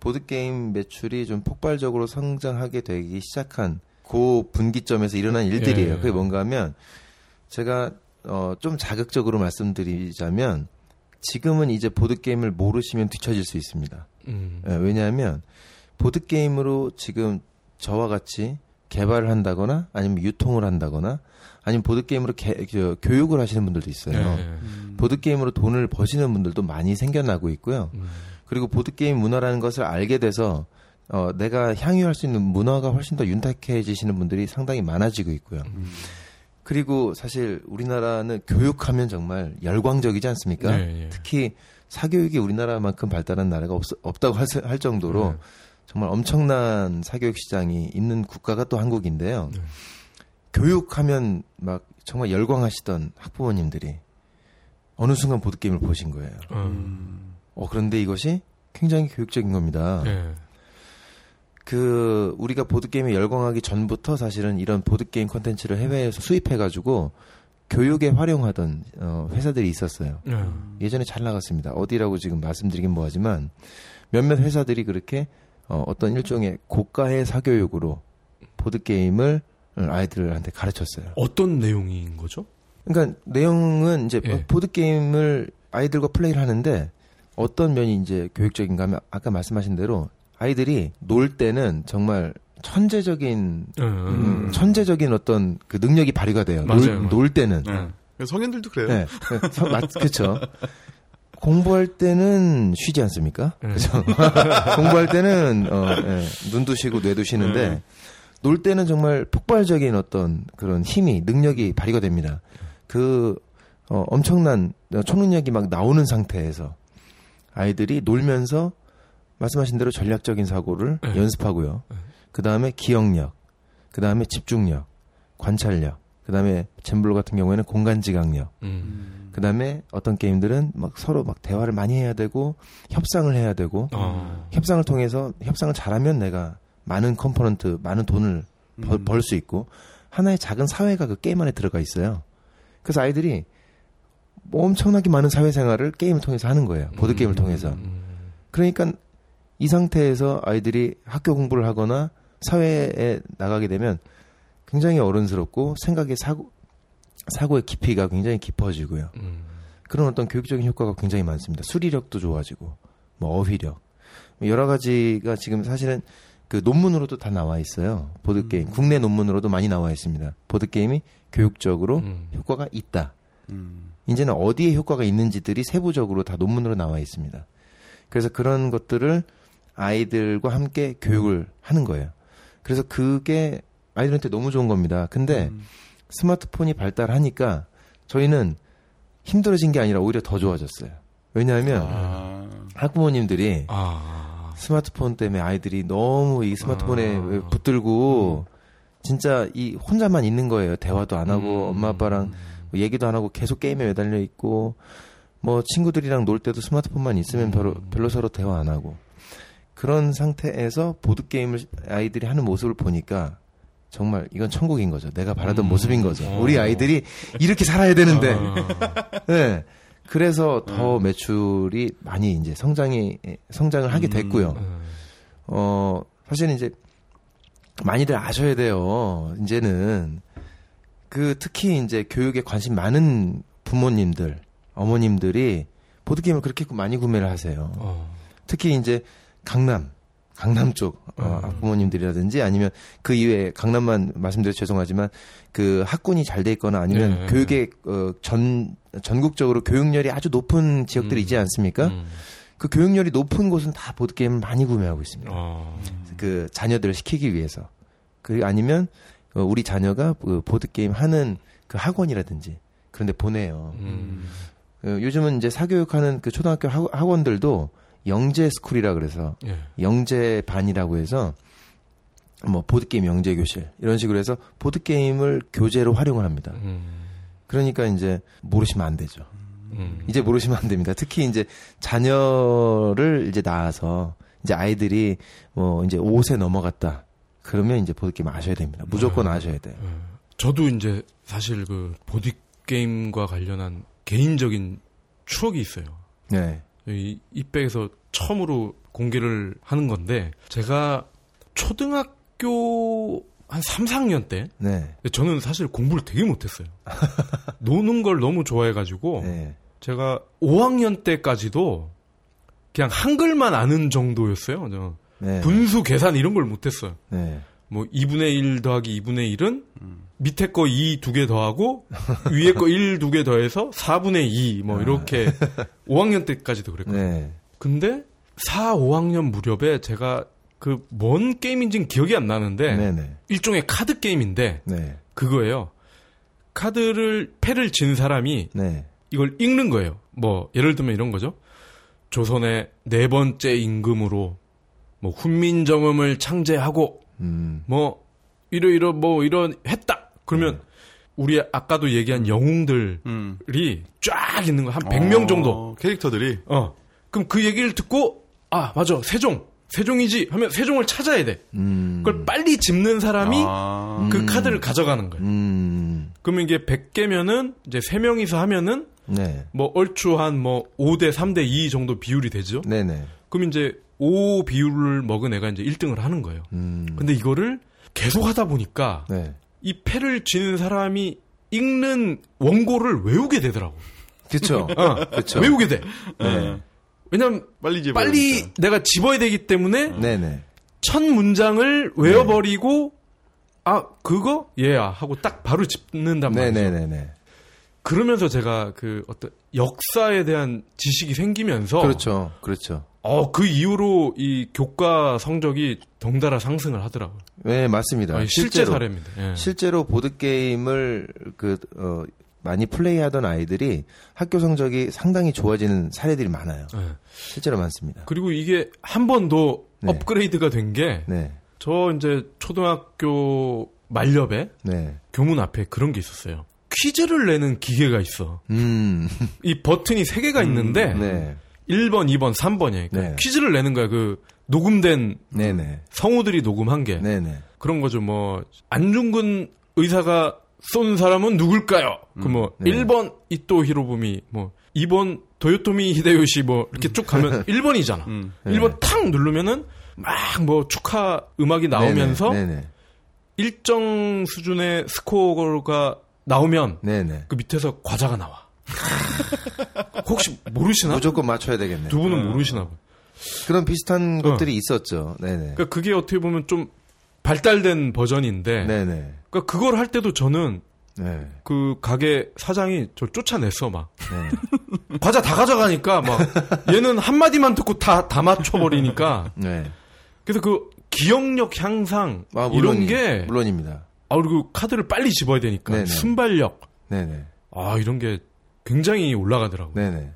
보드게임 매출이 좀 폭발적으로 성장하게 되기 시작한 그 분기점에서 일어난 일들이에요. 예. 그게 뭔가 하면 제가 어, 좀 자극적으로 말씀드리자면 지금은 이제 보드게임을 모르시면 뒤처질 수 있습니다. 음. 예, 왜냐하면 보드게임으로 지금 저와 같이 개발을 한다거나 아니면 유통을 한다거나 아니면 보드게임으로 개- 저, 교육을 하시는 분들도 있어요. 예. 보드게임으로 돈을 버시는 분들도 많이 생겨나고 있고요. 음. 그리고 보드게임 문화라는 것을 알게 돼서 어, 내가 향유할 수 있는 문화가 훨씬 더 윤택해지시는 분들이 상당히 많아지고 있고요. 그리고 사실 우리나라는 교육하면 정말 열광적이지 않습니까? 네, 예. 특히 사교육이 우리나라만큼 발달한 나라가 없, 없다고 할, 수- 할 정도로 네. 정말 엄청난 사교육 시장이 있는 국가가 또 한국인데요. 네. 교육하면 막 정말 열광하시던 학부모님들이 어느 순간 보드게임을 보신 거예요. 음. 어, 그런데 이것이 굉장히 교육적인 겁니다. 예. 그 우리가 보드게임에 열광하기 전부터 사실은 이런 보드게임 콘텐츠를 해외에서 수입해가지고 교육에 활용하던 어, 회사들이 있었어요. 예. 예전에 잘 나갔습니다. 어디라고 지금 말씀드리긴 뭐하지만 몇몇 회사들이 그렇게 어, 어떤 일종의 고가의 사교육으로 보드게임을 아이들한테 가르쳤어요. 어떤 내용인 거죠? 그러니까 내용은 이제 예. 보드 게임을 아이들과 플레이를 하는데 어떤 면이 이제 교육적인가 하면 아까 말씀하신 대로 아이들이 놀 때는 정말 천재적인 예, 음, 음. 천재적인 어떤 그 능력이 발휘가 돼요. 맞아요, 놀, 맞아요. 놀 때는. 네. 성인들도 그래요. 네. 그렇죠. 공부할 때는 쉬지 않습니까? 네. 그죠? 공부할 때는 어, 예, 눈도 쉬고 뇌도 쉬는데 네. 놀 때는 정말 폭발적인 어떤 그런 힘이 능력이 발휘가 됩니다. 그 어, 엄청난 초능력이 막 나오는 상태에서 아이들이 놀면서 말씀하신 대로 전략적인 사고를 네. 연습하고요. 네. 그 다음에 기억력, 그 다음에 집중력, 관찰력, 그 다음에 젬블로 같은 경우에는 공간지각력, 음. 그 다음에 어떤 게임들은 막 서로 막 대화를 많이 해야 되고 협상을 해야 되고 아. 협상을 통해서 협상을 잘하면 내가 많은 component, 많은 돈을 음. 벌 수 있고 하나의 작은 사회가 그 게임 안에 들어가 있어요. 그래서 아이들이 뭐 엄청나게 많은 사회생활을 게임을 통해서 하는 거예요. 보드 게임을 통해서. 음. 그러니까 이 상태에서 아이들이 학교 공부를 하거나 사회에 나가게 되면 굉장히 어른스럽고 생각의 사고 사고의 깊이가 굉장히 깊어지고요. 음. 그런 어떤 교육적인 효과가 굉장히 많습니다. 수리력도 좋아지고, 뭐 어휘력, 여러 가지가 지금 사실은 그 논문으로도 다 나와 있어요. 보드 게임 국내 논문으로도 많이 나와 있습니다. 보드 게임이 교육적으로 음. 효과가 있다. 음. 이제는 어디에 효과가 있는지들이 세부적으로 다 논문으로 나와 있습니다. 그래서 그런 것들을 아이들과 함께 교육을 하는 거예요. 그래서 그게 아이들한테 너무 좋은 겁니다. 근데 음. 스마트폰이 발달하니까 저희는 힘들어진 게 아니라 오히려 더 좋아졌어요. 왜냐하면 아. 학부모님들이 아. 스마트폰 때문에 아이들이 너무 이 스마트폰에 아. 붙들고 진짜 이 혼자만 있는 거예요. 대화도 안 하고 음. 엄마 아빠랑 뭐 얘기도 안 하고 계속 게임에 매달려 있고 뭐 친구들이랑 놀 때도 스마트폰만 있으면 별로 음. 별로 서로 대화 안 하고 그런 상태에서 보드 게임을 아이들이 하는 모습을 보니까 정말 이건 천국인 거죠. 내가 바라던 음. 모습인 거죠. 어. 우리 아이들이 이렇게 살아야 되는데. 아. 네. 그래서 더 음. 매출이 많이 이제 성장이 성장을 하게 음. 됐고요. 음. 어, 사실은 이제 많이들 아셔야 돼요. 이제는 그 특히 이제 교육에 관심 많은 부모님들, 어머님들이 보드 게임을 그렇게 많이 구매를 하세요. 어. 특히 이제 강남, 강남 쪽 어, 음. 부모님들이라든지 아니면 그 이외에 강남만 말씀드려 서 죄송하지만 그 학군이 잘 돼 있거나 아니면 네. 교육의 어, 전 전국적으로 교육열이 아주 높은 지역들이 음. 있지 않습니까? 음. 그 교육열이 높은 곳은 다 보드 게임을 많이 구매하고 있습니다. 어. 그 자녀들을 시키기 위해서. 그 아니면 어, 우리 자녀가 그 보드 게임 하는 그 학원이라든지 그런데 보내요. 음. 어, 요즘은 이제 사교육하는 그 초등학교 학- 학원들도 영재 스쿨이라 그래서 예. 영재 반이라고 해서 뭐 보드 게임 영재 교실 이런 식으로 해서 보드 게임을 교재로 활용을 합니다. 음. 그러니까 이제 모르시면 안 되죠. 음. 이제 모르시면 안 됩니다. 특히 이제 자녀를 이제 낳아서 이제 아이들이 뭐 이제 5세 넘어갔다. 그러면 이제 보드게임 아셔야 됩니다. 무조건 음. 아셔야 돼요. 예. 저도 이제 사실 그 보드 게임과 관련한 개인적인 추억이 있어요. 네. 이 이백에서 처음으로 공개를 하는 건데 제가 초등학교 한 3, 4학년 때 네. 저는 사실 공부를 되게 못했어요. 노는 걸 너무 좋아해가지고 네. 제가 5학년 때까지도 그냥 한글만 아는 정도였어요. 저 네. 분수 계산 이런 걸 못했어요. 네. 뭐 2분의 1 더하기 2분의 1은 밑에 거 2 두 개 더하고 위에 거 1 두 개 더해서 4분의 2 뭐 이렇게 5학년 때까지도 그랬거든요. 네. 근데 4, 5학년 무렵에 제가 그 뭔 게임인지는 기억이 안 나는데 네. 네. 일종의 카드 게임인데 네. 그거예요. 카드를 패를 진 사람이 네. 이걸 읽는 거예요. 뭐 예를 들면 이런 거죠. 조선의 네 번째 임금으로 뭐 훈민정음을 창제하고 음. 뭐 이러 이러 뭐 이런 했다. 그러면 우리 아까도 얘기한 영웅들이 음. 쫙 있는 거 한 100명 정도. 어, 캐릭터들이 어. 그럼 그 얘기를 듣고 아, 맞아. 세종. 세종이지 하면 세종을 찾아야 돼. 음. 그걸 빨리 짚는 사람이 아. 그 카드를 가져가는 거예요. 음. 그러면 이게 100개면은 이제 3명이서 하면은 네. 뭐 얼추 한 뭐 5대 3대 2 정도 비율이 되죠. 네네. 그럼 이제 5 비율을 먹은 애가 이제 1등을 하는 거예요. 음. 근데 이거를 계속 하다 보니까 네. 이 패를 쥐는 사람이 읽는 원고를 외우게 되더라고. 그쵸. 어, 그쵸. 외우게 돼. 네. 왜냐면 빨리 집어 빨리 내가 집어야 되기 때문에 네네. 첫 문장을 외워버리고 아 그거 얘야 하고 딱 바로 짚는단 말이죠. 네네네네. 그러면서 제가 그 어떤 역사에 대한 지식이 생기면서 그렇죠. 그렇죠. 어, 그 이후로 이 교과 성적이 덩달아 상승을 하더라고요. 네, 맞습니다. 아니, 실제 실제로. 사례입니다. 예. 실제로 보드 게임을 그, 어, 많이 플레이하던 아이들이 학교 성적이 상당히 좋아지는 사례들이 많아요. 예. 실제로 많습니다. 그리고 이게 한 번더 네. 업그레이드가 된 게저 네. 이제 초등학교 말렵에 네. 교문 앞에 그런 게 있었어요. 퀴즈를 내는 기계가 있어. 음. 이 버튼이 세 개가 있는데 네. 1번, 2번, 3번이에요. 네. 퀴즈를 내는 거야. 그 녹음된 네네. 성우들이 녹음한 게 네네. 그런 거죠. 뭐 안중근 의사가 쏜 사람은 누굴까요? 그뭐 네. 1번 이토 히로부미, 뭐 2번 도요토미 히데요시 뭐 이렇게 쭉 가면 1번이잖아. 음. 1번 탁 누르면은 막 뭐 축하 음악이 나오면서 네네. 일정 수준의 스코어가 나오면 네네. 그 밑에서 과자가 나와. 혹시 모르시나? 무조건 맞춰야 되겠네요. 두 분은 모르시나 봐. 그런 비슷한 것들이 있었죠. 네네. 그러니까 그게 어떻게 보면 좀 발달된 버전인데 네네. 그러니까 그걸 할 때도 저는 네. 그 가게 사장이 저 쫓아냈어 막 네. 과자 다 가져가니까 막 얘는 한 마디만 듣고 다 다 맞춰 버리니까 네. 그래서 그 기억력 향상 아, 이런 물론이- 게 물론입니다. 아 그리고 카드를 빨리 집어야 되니까 네네. 순발력 네네. 아 이런 게 굉장히 올라가더라고. 요 네네.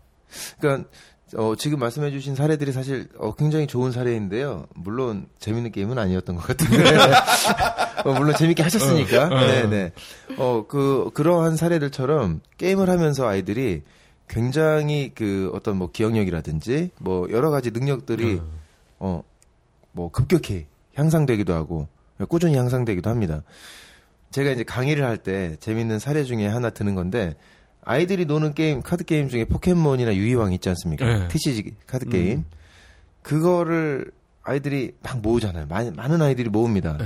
그러니까 어, 지금 말씀해주신 사례들이 사실 어, 굉장히 좋은 사례인데요. 물론 재밌는 게임은 아니었던 것 같은데 어, 물론 재밌게 하셨으니까. 어, 어. 네네. 어 그 그러한 사례들처럼 게임을 하면서 아이들이 굉장히 그 어떤 뭐 기억력이라든지 뭐 여러 가지 능력들이 어 뭐 급격히 향상되기도 하고 꾸준히 향상되기도 합니다. 제가 이제 강의를 할 때 재밌는 사례 중에 하나 드는 건데 아이들이 노는 게임 카드 게임 중에 포켓몬이나 유희왕 있지 않습니까? 네. TCG 카드 게임 그거를 아이들이 막 모으잖아요. 많은, 많은 아이들이 모읍니다. 네.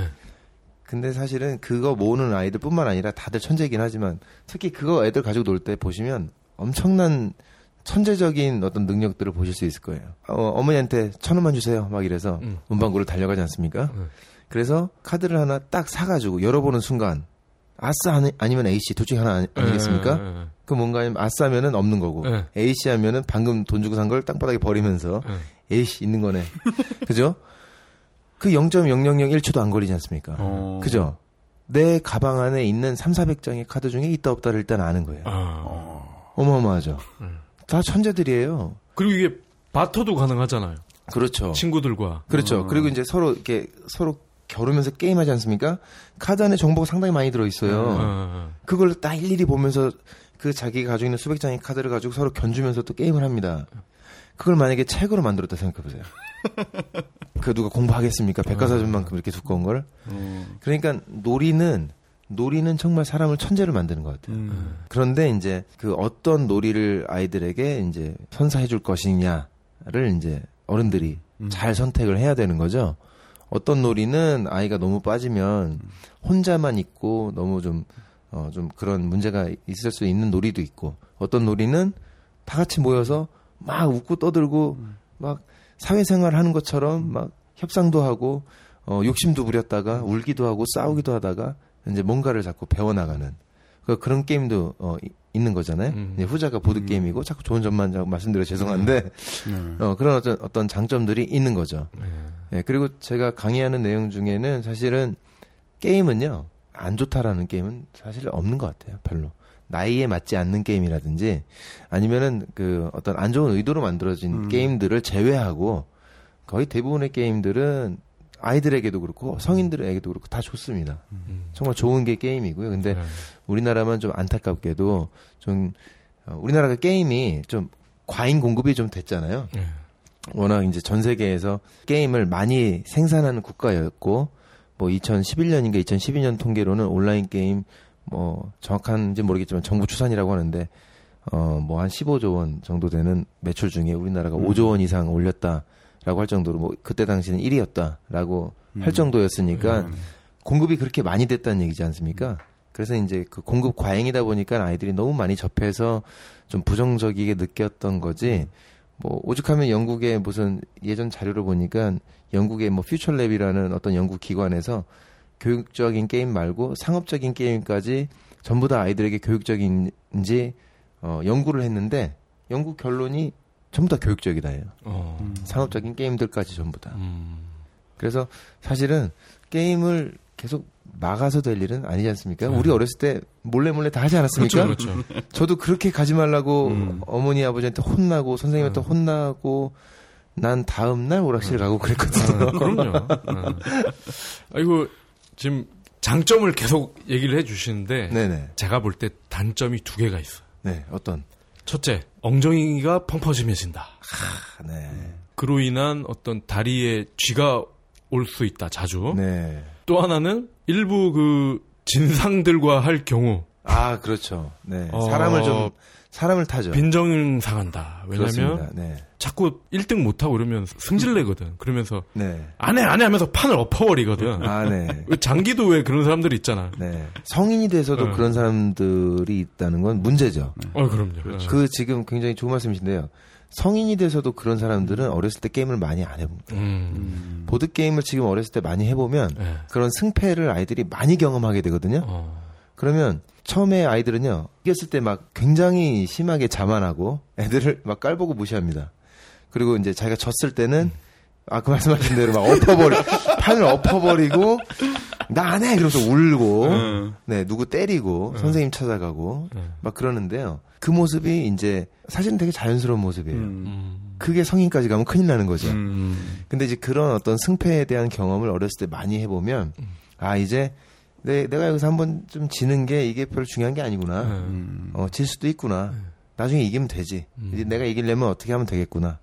근데 사실은 그거 모으는 아이들뿐만 아니라 다들 천재이긴 하지만 특히 그거 애들 가지고 놀 때 보시면 엄청난 천재적인 어떤 능력들을 보실 수 있을 거예요. 어머니한테 천 원만 주세요. 막 이래서 음. 문방구로 달려가지 않습니까? 음. 그래서 카드를 하나 딱 사가지고 열어보는 순간 아싸 아니- 아니면 A씨 둘 중에 하나 아니, 아니겠습니까? 예, 예, 예. 그 뭔가 하면 아싸 하면은 없는 거고 네. A씨 하면은 방금 돈 주고 산 걸 땅바닥에 버리면서 예. A씨 있는 거네. 그죠? 그 0.0001초도 안 걸리지 않습니까? 어. 그죠? 내 가방 안에 있는 3, 400장의 카드 중에 있다 없다를 일단 아는 거예요. 아. 어마어마하죠. 음. 다 천재들이에요. 그리고 이게 바터도 가능하잖아요. 그렇죠. 친구들과. 그렇죠. 어. 그리고 이제 서로 이렇게 서로 겨루면서 게임하지 않습니까? 카드 안에 정보가 상당히 많이 들어 있어요. 어, 어, 그걸 딱 일일이 보면서 그 자기가 가지고 있는 수백 장의 카드를 가지고 서로 견주면서 또 게임을 합니다. 그걸 만약에 책으로 만들었다 생각해 보세요. 그 누가 공부하겠습니까? 백과사전만큼 이렇게 두꺼운 걸. 어. 그러니까 놀이는 놀이는 정말 사람을 천재로 만드는 것 같아요. 음. 그런데 이제 그 어떤 놀이를 아이들에게 이제 선사해 줄 것이냐를 이제 어른들이 음. 잘 선택을 해야 되는 거죠. 어떤 놀이는 아이가 너무 빠지면 혼자만 있고 너무 좀, 어, 좀 그런 문제가 있을 수 있는 놀이도 있고 어떤 놀이는 다 같이 모여서 막 웃고 떠들고 막 사회생활 하는 것처럼 막 협상도 하고 어, 욕심도 부렸다가 울기도 하고 싸우기도 하다가 이제 뭔가를 자꾸 배워나가는 그 그런 게임도 어, 이- 있는 거잖아요. 음. 후자가 보드 게임이고 자꾸 좋은 점만 자꾸 말씀드려 죄송한데 네. 어, 그런 어떤 어떤 장점들이 있는 거죠. 네. 예, 그리고 제가 강의하는 내용 중에는 사실은 게임은요 안 좋다라는 게임은 사실 없는 것 같아요. 별로. 나이에 맞지 않는 게임이라든지 아니면은 그 어떤 안 좋은 의도로 만들어진 음. 게임들을 제외하고 거의 대부분의 게임들은 아이들에게도 그렇고 성인들에게도 그렇고 다 좋습니다. 음. 정말 좋은 게 게임이고요. 근데 네. 우리나라만 좀 안타깝게도 좀 어, 우리나라가 게임이 좀 과잉 공급이 좀 됐잖아요. 네. 워낙 이제 전 세계에서 게임을 많이 생산하는 국가였고 뭐 2011년인가 2012년 통계로는 온라인 게임 뭐 정확한지 모르겠지만 정부 추산이라고 하는데 어 뭐 한 15조 원 정도 되는 매출 중에 우리나라가 음. 5조 원 이상 올렸다라고 할 정도로 뭐 그때 당시는 1위였다라고 할 음. 정도였으니까 음. 공급이 그렇게 많이 됐다는 얘기지 않습니까? 그래서 이제 그 공급 과잉이다 보니까 아이들이 너무 많이 접해서 좀 부정적이게 느꼈던 거지. 뭐 오죽하면 영국의 무슨 예전 자료를 보니까 영국의 뭐 퓨처랩이라는 어떤 영국 기관에서 교육적인 게임 말고 상업적인 게임까지 전부 다 아이들에게 교육적인지 어 연구를 했는데 연구 결론이 전부 다 교육적이다예요. 어. 음. 상업적인 게임들까지 전부 다. 음. 그래서 사실은 게임을 계속 막아서 될 일은 아니지 않습니까? 네. 우리 어렸을 때 몰래 몰래 다 하지 않았습니까? 그렇죠, 그렇죠. 저도 그렇게 가지 말라고 음. 어머니 아버지한테 혼나고 선생님한테 네. 혼나고 난 다음 날 오락실 가고 그랬거든요. 아, 그럼요. 아. 아이고 지금 장점을 계속 얘기를 해 주시는데 네네. 제가 볼 때 단점이 두 개가 있어. 요 네 어떤? 첫째, 엉덩이가 펑퍼짐해진다. 아, 네. 그로 인한 어떤 다리에 쥐가 올 수 있다. 자주. 네. 또 하나는 일부 그 진상들과 할 경우 아 그렇죠. 네. 어, 사람을 좀 사람을 타죠. 빈정 상한다. 왜냐면. 네. 자꾸 1등 못하고 그러면 승질내거든. 그러면서 네. 안 해, 안해 하면서 판을 엎어버리거든. 아 네. 왜 장기도 왜 그런 사람들이 있잖아. 네. 성인이 돼서도 네. 그런 사람들이 있다는 건 문제죠. 어, 그럼요. 그렇죠. 그 지금 굉장히 좋은 말씀이신데요. 성인이 돼서도 그런 사람들은 어렸을 때 게임을 많이 안 해봅니다. 음. 음. 보드 게임을 지금 어렸을 때 많이 해보면 네. 그런 승패를 아이들이 많이 경험하게 되거든요. 어. 그러면 처음에 아이들은요 이겼을 때 막 굉장히 심하게 자만하고 애들을 막 깔보고 무시합니다. 그리고 이제 자기가 졌을 때는 아그 말씀하신 대로 막 엎어버리 판을 엎어버리고 나 안해 이러면서 울고 음. 네 누구 때리고 선생님 찾아가고 네. 막 그러는데요. 그 모습이 이제 사실은 되게 자연스러운 모습이에요. 음. 음. 그게 성인까지 가면 큰일 나는 거죠. 음. 근데 이제 그런 어떤 승패에 대한 경험을 어렸을 때 많이 해보면 아 이제 내, 내가 여기서 한번 좀 지는 게 이게 별로 중요한 게 아니구나. 네. 음. 어, 질 수도 있구나. 나중에 이기면 되지. 음. 이제 내가 이기려면 어떻게 하면 되겠구나.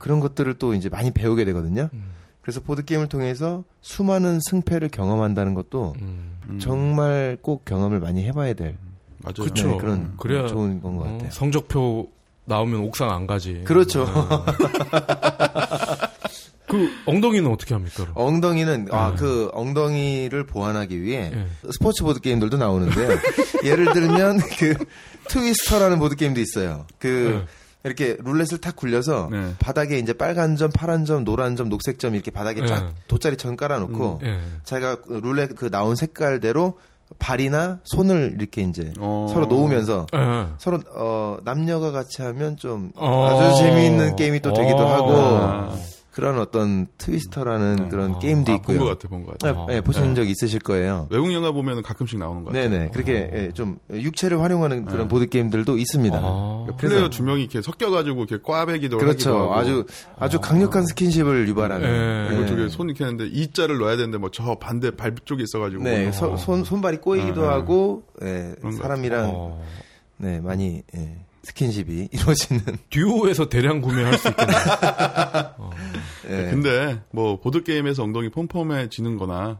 그런 것들을 또 이제 많이 배우게 되거든요. 음. 그래서 보드 게임을 통해서 수많은 승패를 경험한다는 것도 음. 음. 정말 꼭 경험을 많이 해봐야 될 맞아요. 그쵸. 네, 그런 그래야 좋은 건것 어, 같아요. 성적표 나오면 옥상 안 가지. 그렇죠. 그 엉덩이는 어떻게 합니까? 그럼? 엉덩이는 아 네. 그 엉덩이를 보완하기 위해 예. 스포츠 보드 게임들도 나오는데요. 예를 들면 그 Twister라는 보드 게임도 있어요. 그 네. 이렇게 룰렛을 탁 굴려서 네. 바닥에 이제 빨간 점, 파란 점, 노란 점, 녹색 점 이렇게 바닥에 네. 쫙 돗자리처럼 깔아놓고 예. 자기가 그 룰렛 그 나온 색깔대로 발이나 손을 이렇게 이제 어. 서로 놓으면서 예. 서로 어 남녀가 같이 하면 좀 어. 아주 재미있는 게임이 또 되기도 어. 하고 아. 그런 어떤 Twister라는 그런 어. 게임도 아, 있고요. 본 것 같아, 본 것 같아. 네, 네, 보신 적 있으실 거예요. 외국 영화 보면 가끔씩 나오는 것 같아. 네네. 그렇게 예, 좀 육체를 활용하는 그런 보드 게임들도 있습니다. 아. 그러니까 플레이어 두 명이 이렇게 섞여가지고 이렇게 꽈배기도 하기도 그렇죠. 하고. 아주 아주 강력한 스킨십을 유발하는. 예. 그리고 네. 되게 손 이렇게 했는데 이 자를 넣어야 되는데 뭐 저 반대 발 쪽에 있어가지고. 네, 서- 손 손발이 꼬이기도 어, 어. 하고 예, 것 사람이랑 어. 네 많이 예, 스킨십이 이루어지는. 듀오에서 대량 구매할 수 있겠네. 예. 근데 뭐 보드 게임에서 엉덩이 폼폼해지는 거나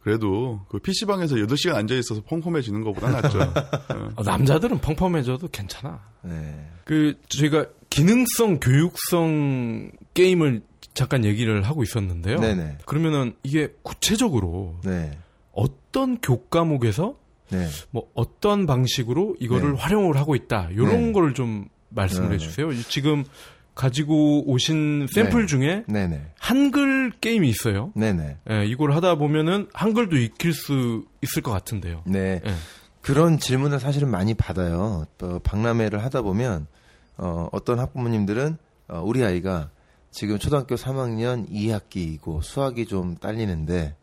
그래도 그 PC방에서 8시간 앉아 있어서 폼폼해지는 것보다 낫죠. 어. 어, 남자들은 펑펑해져도 괜찮아. 네. 그 저희가 기능성 교육성 게임을 잠깐 얘기를 하고 있었는데요. 네네. 그러면은 이게 구체적으로 네. 어떤 교과목에서 네. 뭐 어떤 방식으로 이거를 네. 활용을 하고 있다. 이런 네. 걸좀 말씀을 네, 해주세요. 지금 가지고 오신 샘플 네. 중에 네네. 한글 게임이 있어요. 네네. 예, 이걸 하다 보면은 한글도 익힐 수 있을 것 같은데요. 네. 예. 그런 질문을 사실은 많이 받아요. 또 박람회를 하다 보면 어, 어떤 학부모님들은 어, 우리 아이가 지금 초등학교 3학년 2학기이고 수학이 좀 딸리는데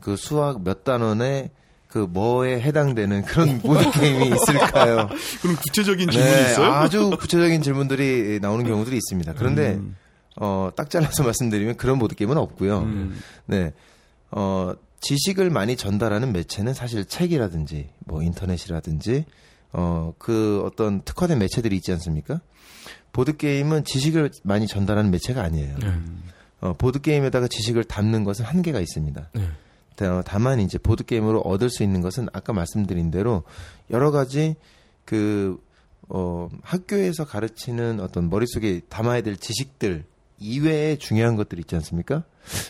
그 수학 몇 단원에 그 뭐에 해당되는 그런 보드 게임이 있을까요? 그럼 구체적인 질문이 네, 있어요? 아주 구체적인 질문들이 나오는 경우들이 있습니다. 그런데 음. 어, 딱 잘라서 말씀드리면 그런 보드 게임은 없고요. 음. 네. 어, 지식을 많이 전달하는 매체는 사실 책이라든지 뭐 인터넷이라든지 어, 그 어떤 특화된 매체들이 있지 않습니까? 보드 게임은 지식을 많이 전달하는 매체가 아니에요. 네. 어, 보드 게임에다가 지식을 담는 것은 한계가 있습니다. 네. 다- 다만 이제 보드 게임으로 얻을 수 있는 것은 아까 말씀드린 대로 여러 가지 그 어, 학교에서 가르치는 어떤 머릿속에 담아야 될 지식들 이외에 중요한 것들 있지 않습니까?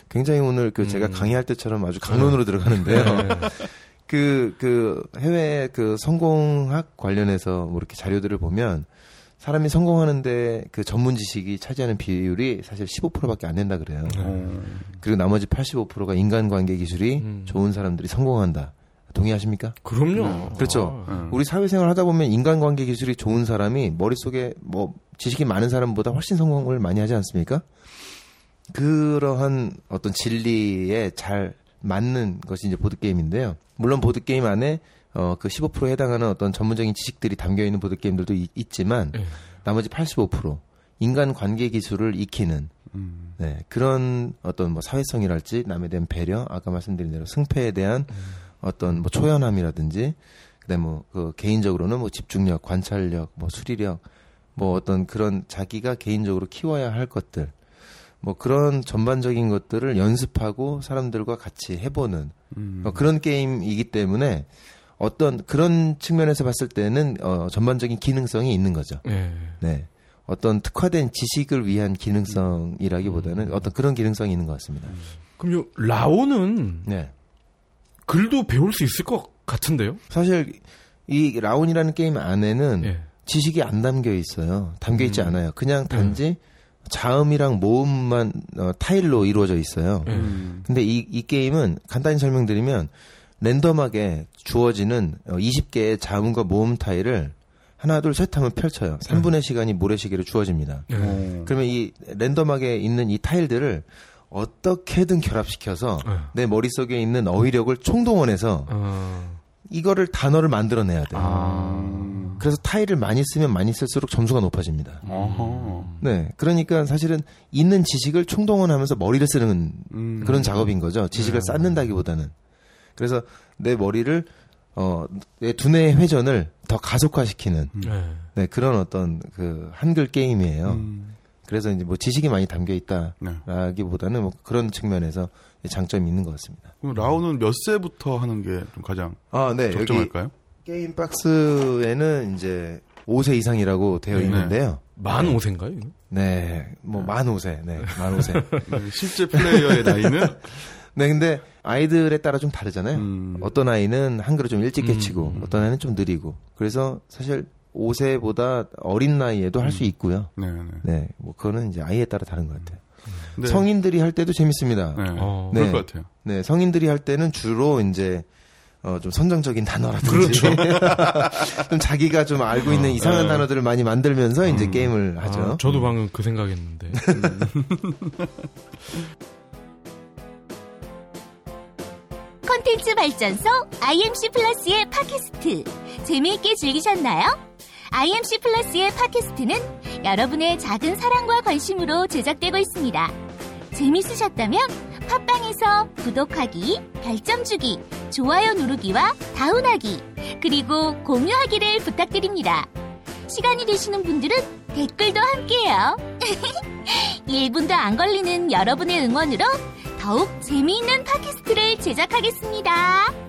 굉장히 오늘 그 제가 음. 강의할 때처럼 아주 강론으로 들어가는데요. 네. 그, 그, 해외 그 성공학 관련해서 뭐 이렇게 자료들을 보면 사람이 성공하는데 그 전문 지식이 차지하는 비율이 사실 15%밖에 안 된다 그래요. 어. 그리고 나머지 85%가 인간관계 기술이 음. 좋은 사람들이 성공한다. 동의하십니까? 그럼요. 그렇죠. 아, 음. 우리 사회생활 하다 보면 인간관계 기술이 좋은 사람이 머릿속에 뭐 지식이 많은 사람보다 훨씬 성공을 많이 하지 않습니까? 그러한 어떤 진리에 잘 맞는 것이 이제 보드게임인데요. 물론 보드게임 안에 어, 그 15%에 해당하는 어떤 전문적인 지식들이 담겨 있는 보드 게임들도 있, 있지만 네. 나머지 85% 인간 관계 기술을 익히는 음. 네, 그런 어떤 뭐 사회성이랄지 남에 대한 배려, 아까 말씀드린 대로 승패에 대한 어떤 뭐 초연함이라든지 그다음 뭐그 개인적으로는 뭐 집중력, 관찰력, 뭐 수리력, 뭐 어떤 그런 자기가 개인적으로 키워야 할 것들, 뭐 그런 전반적인 것들을 연습하고 사람들과 같이 해보는 음. 어, 그런 게임이기 때문에 어떤 그런 측면에서 봤을 때는 어, 전반적인 기능성이 있는 거죠. 네. 네. 어떤 특화된 지식을 위한 기능성이라기보다는 어떤 그런 기능성이 있는 것 같습니다. 그럼 요 라오는 네. 글도 배울 수 있을 것 같은데요? 사실 이 라온이라는 게임 안에는 예. 지식이 안 담겨 있어요. 담겨 있지 음. 않아요. 그냥 단지 자음이랑 모음만 어, 타일로 이루어져 있어요. 예. 음. 근데 이, 이 게임은 간단히 설명드리면 랜덤하게 주어지는 어, 20개의 자음과 모음 타일을 하나 둘 셋 하면 펼쳐요. 3분의 시간이 모래시계로 주어집니다. 예. 어. 그러면 이 랜덤하게 있는 이 타일들을 어떻게든 결합시켜서 예. 내 머릿속에 있는 어휘력을 총동원해서 어, 이거를 단어를 만들어내야 돼요. 아. 그래서 타일을 많이 쓰면 많이 쓸수록 점수가 높아집니다. 어허. 네. 그러니까 사실은 있는 지식을 총동원하면서 머리를 쓰는 음. 그런 작업인 거죠. 지식을 쌓는다기보다는. 그래서 내 머리를 어, 내 두뇌의 회전을 더 가속화시키는 예. 네, 그런 어떤 그 한글 게임이에요. 음. 그래서 이제 뭐 지식이 많이 담겨 네. 있다라기보다는 뭐 그런 측면에서 장점이 있는 것 같습니다. 그럼 라오는 몇 세부터 하는 게좀 가장 아, 네. 적정할까요? 게임 박스에는 이제 5세 이상이라고 되어 네. 있는데요. 만 5세인가요? 네, 뭐 만 5세, 네, 만 5세. 네, 실제 플레이어의 나이는 네, 근데 아이들에 따라 좀 다르잖아요. 음. 어떤 아이는 한글을 좀 일찍 음. 깨치고, 어떤 아이는 좀 느리고. 그래서 사실 5세보다 어린 나이에도 할 수 있고요. 네, 네. 네, 뭐 그거는 이제 아이에 따라 다른 것 같아요. 근데- 성인들이 할 때도 재밌습니다. 네. 어. 그럴 네. 것 같아요. 네, 성인들이 할 때는 주로 이제 어, 좀 선정적인 단어라든지 그렇죠. 좀 자기가 좀 알고 있는 이상한 네. 단어들을 많이 만들면서 이제 음. 게임을 하죠. 아, 저도 방금 그 생각했는데. 컨텐츠 발전소 IMC 플러스의 팟캐스트 재미있게 즐기셨나요? IMC 플러스의 팟캐스트는 여러분의 작은 사랑과 관심으로 제작되고 있습니다. 재밌으셨다면 팟빵에서 구독하기, 별점 주기, 좋아요 누르기와 다운하기, 그리고 공유하기를 부탁드립니다. 시간이 되시는 분들은 댓글도 함께해요. 1분도 안 걸리는 여러분의 응원으로 더욱 재미있는 팟캐스트를 제작하겠습니다.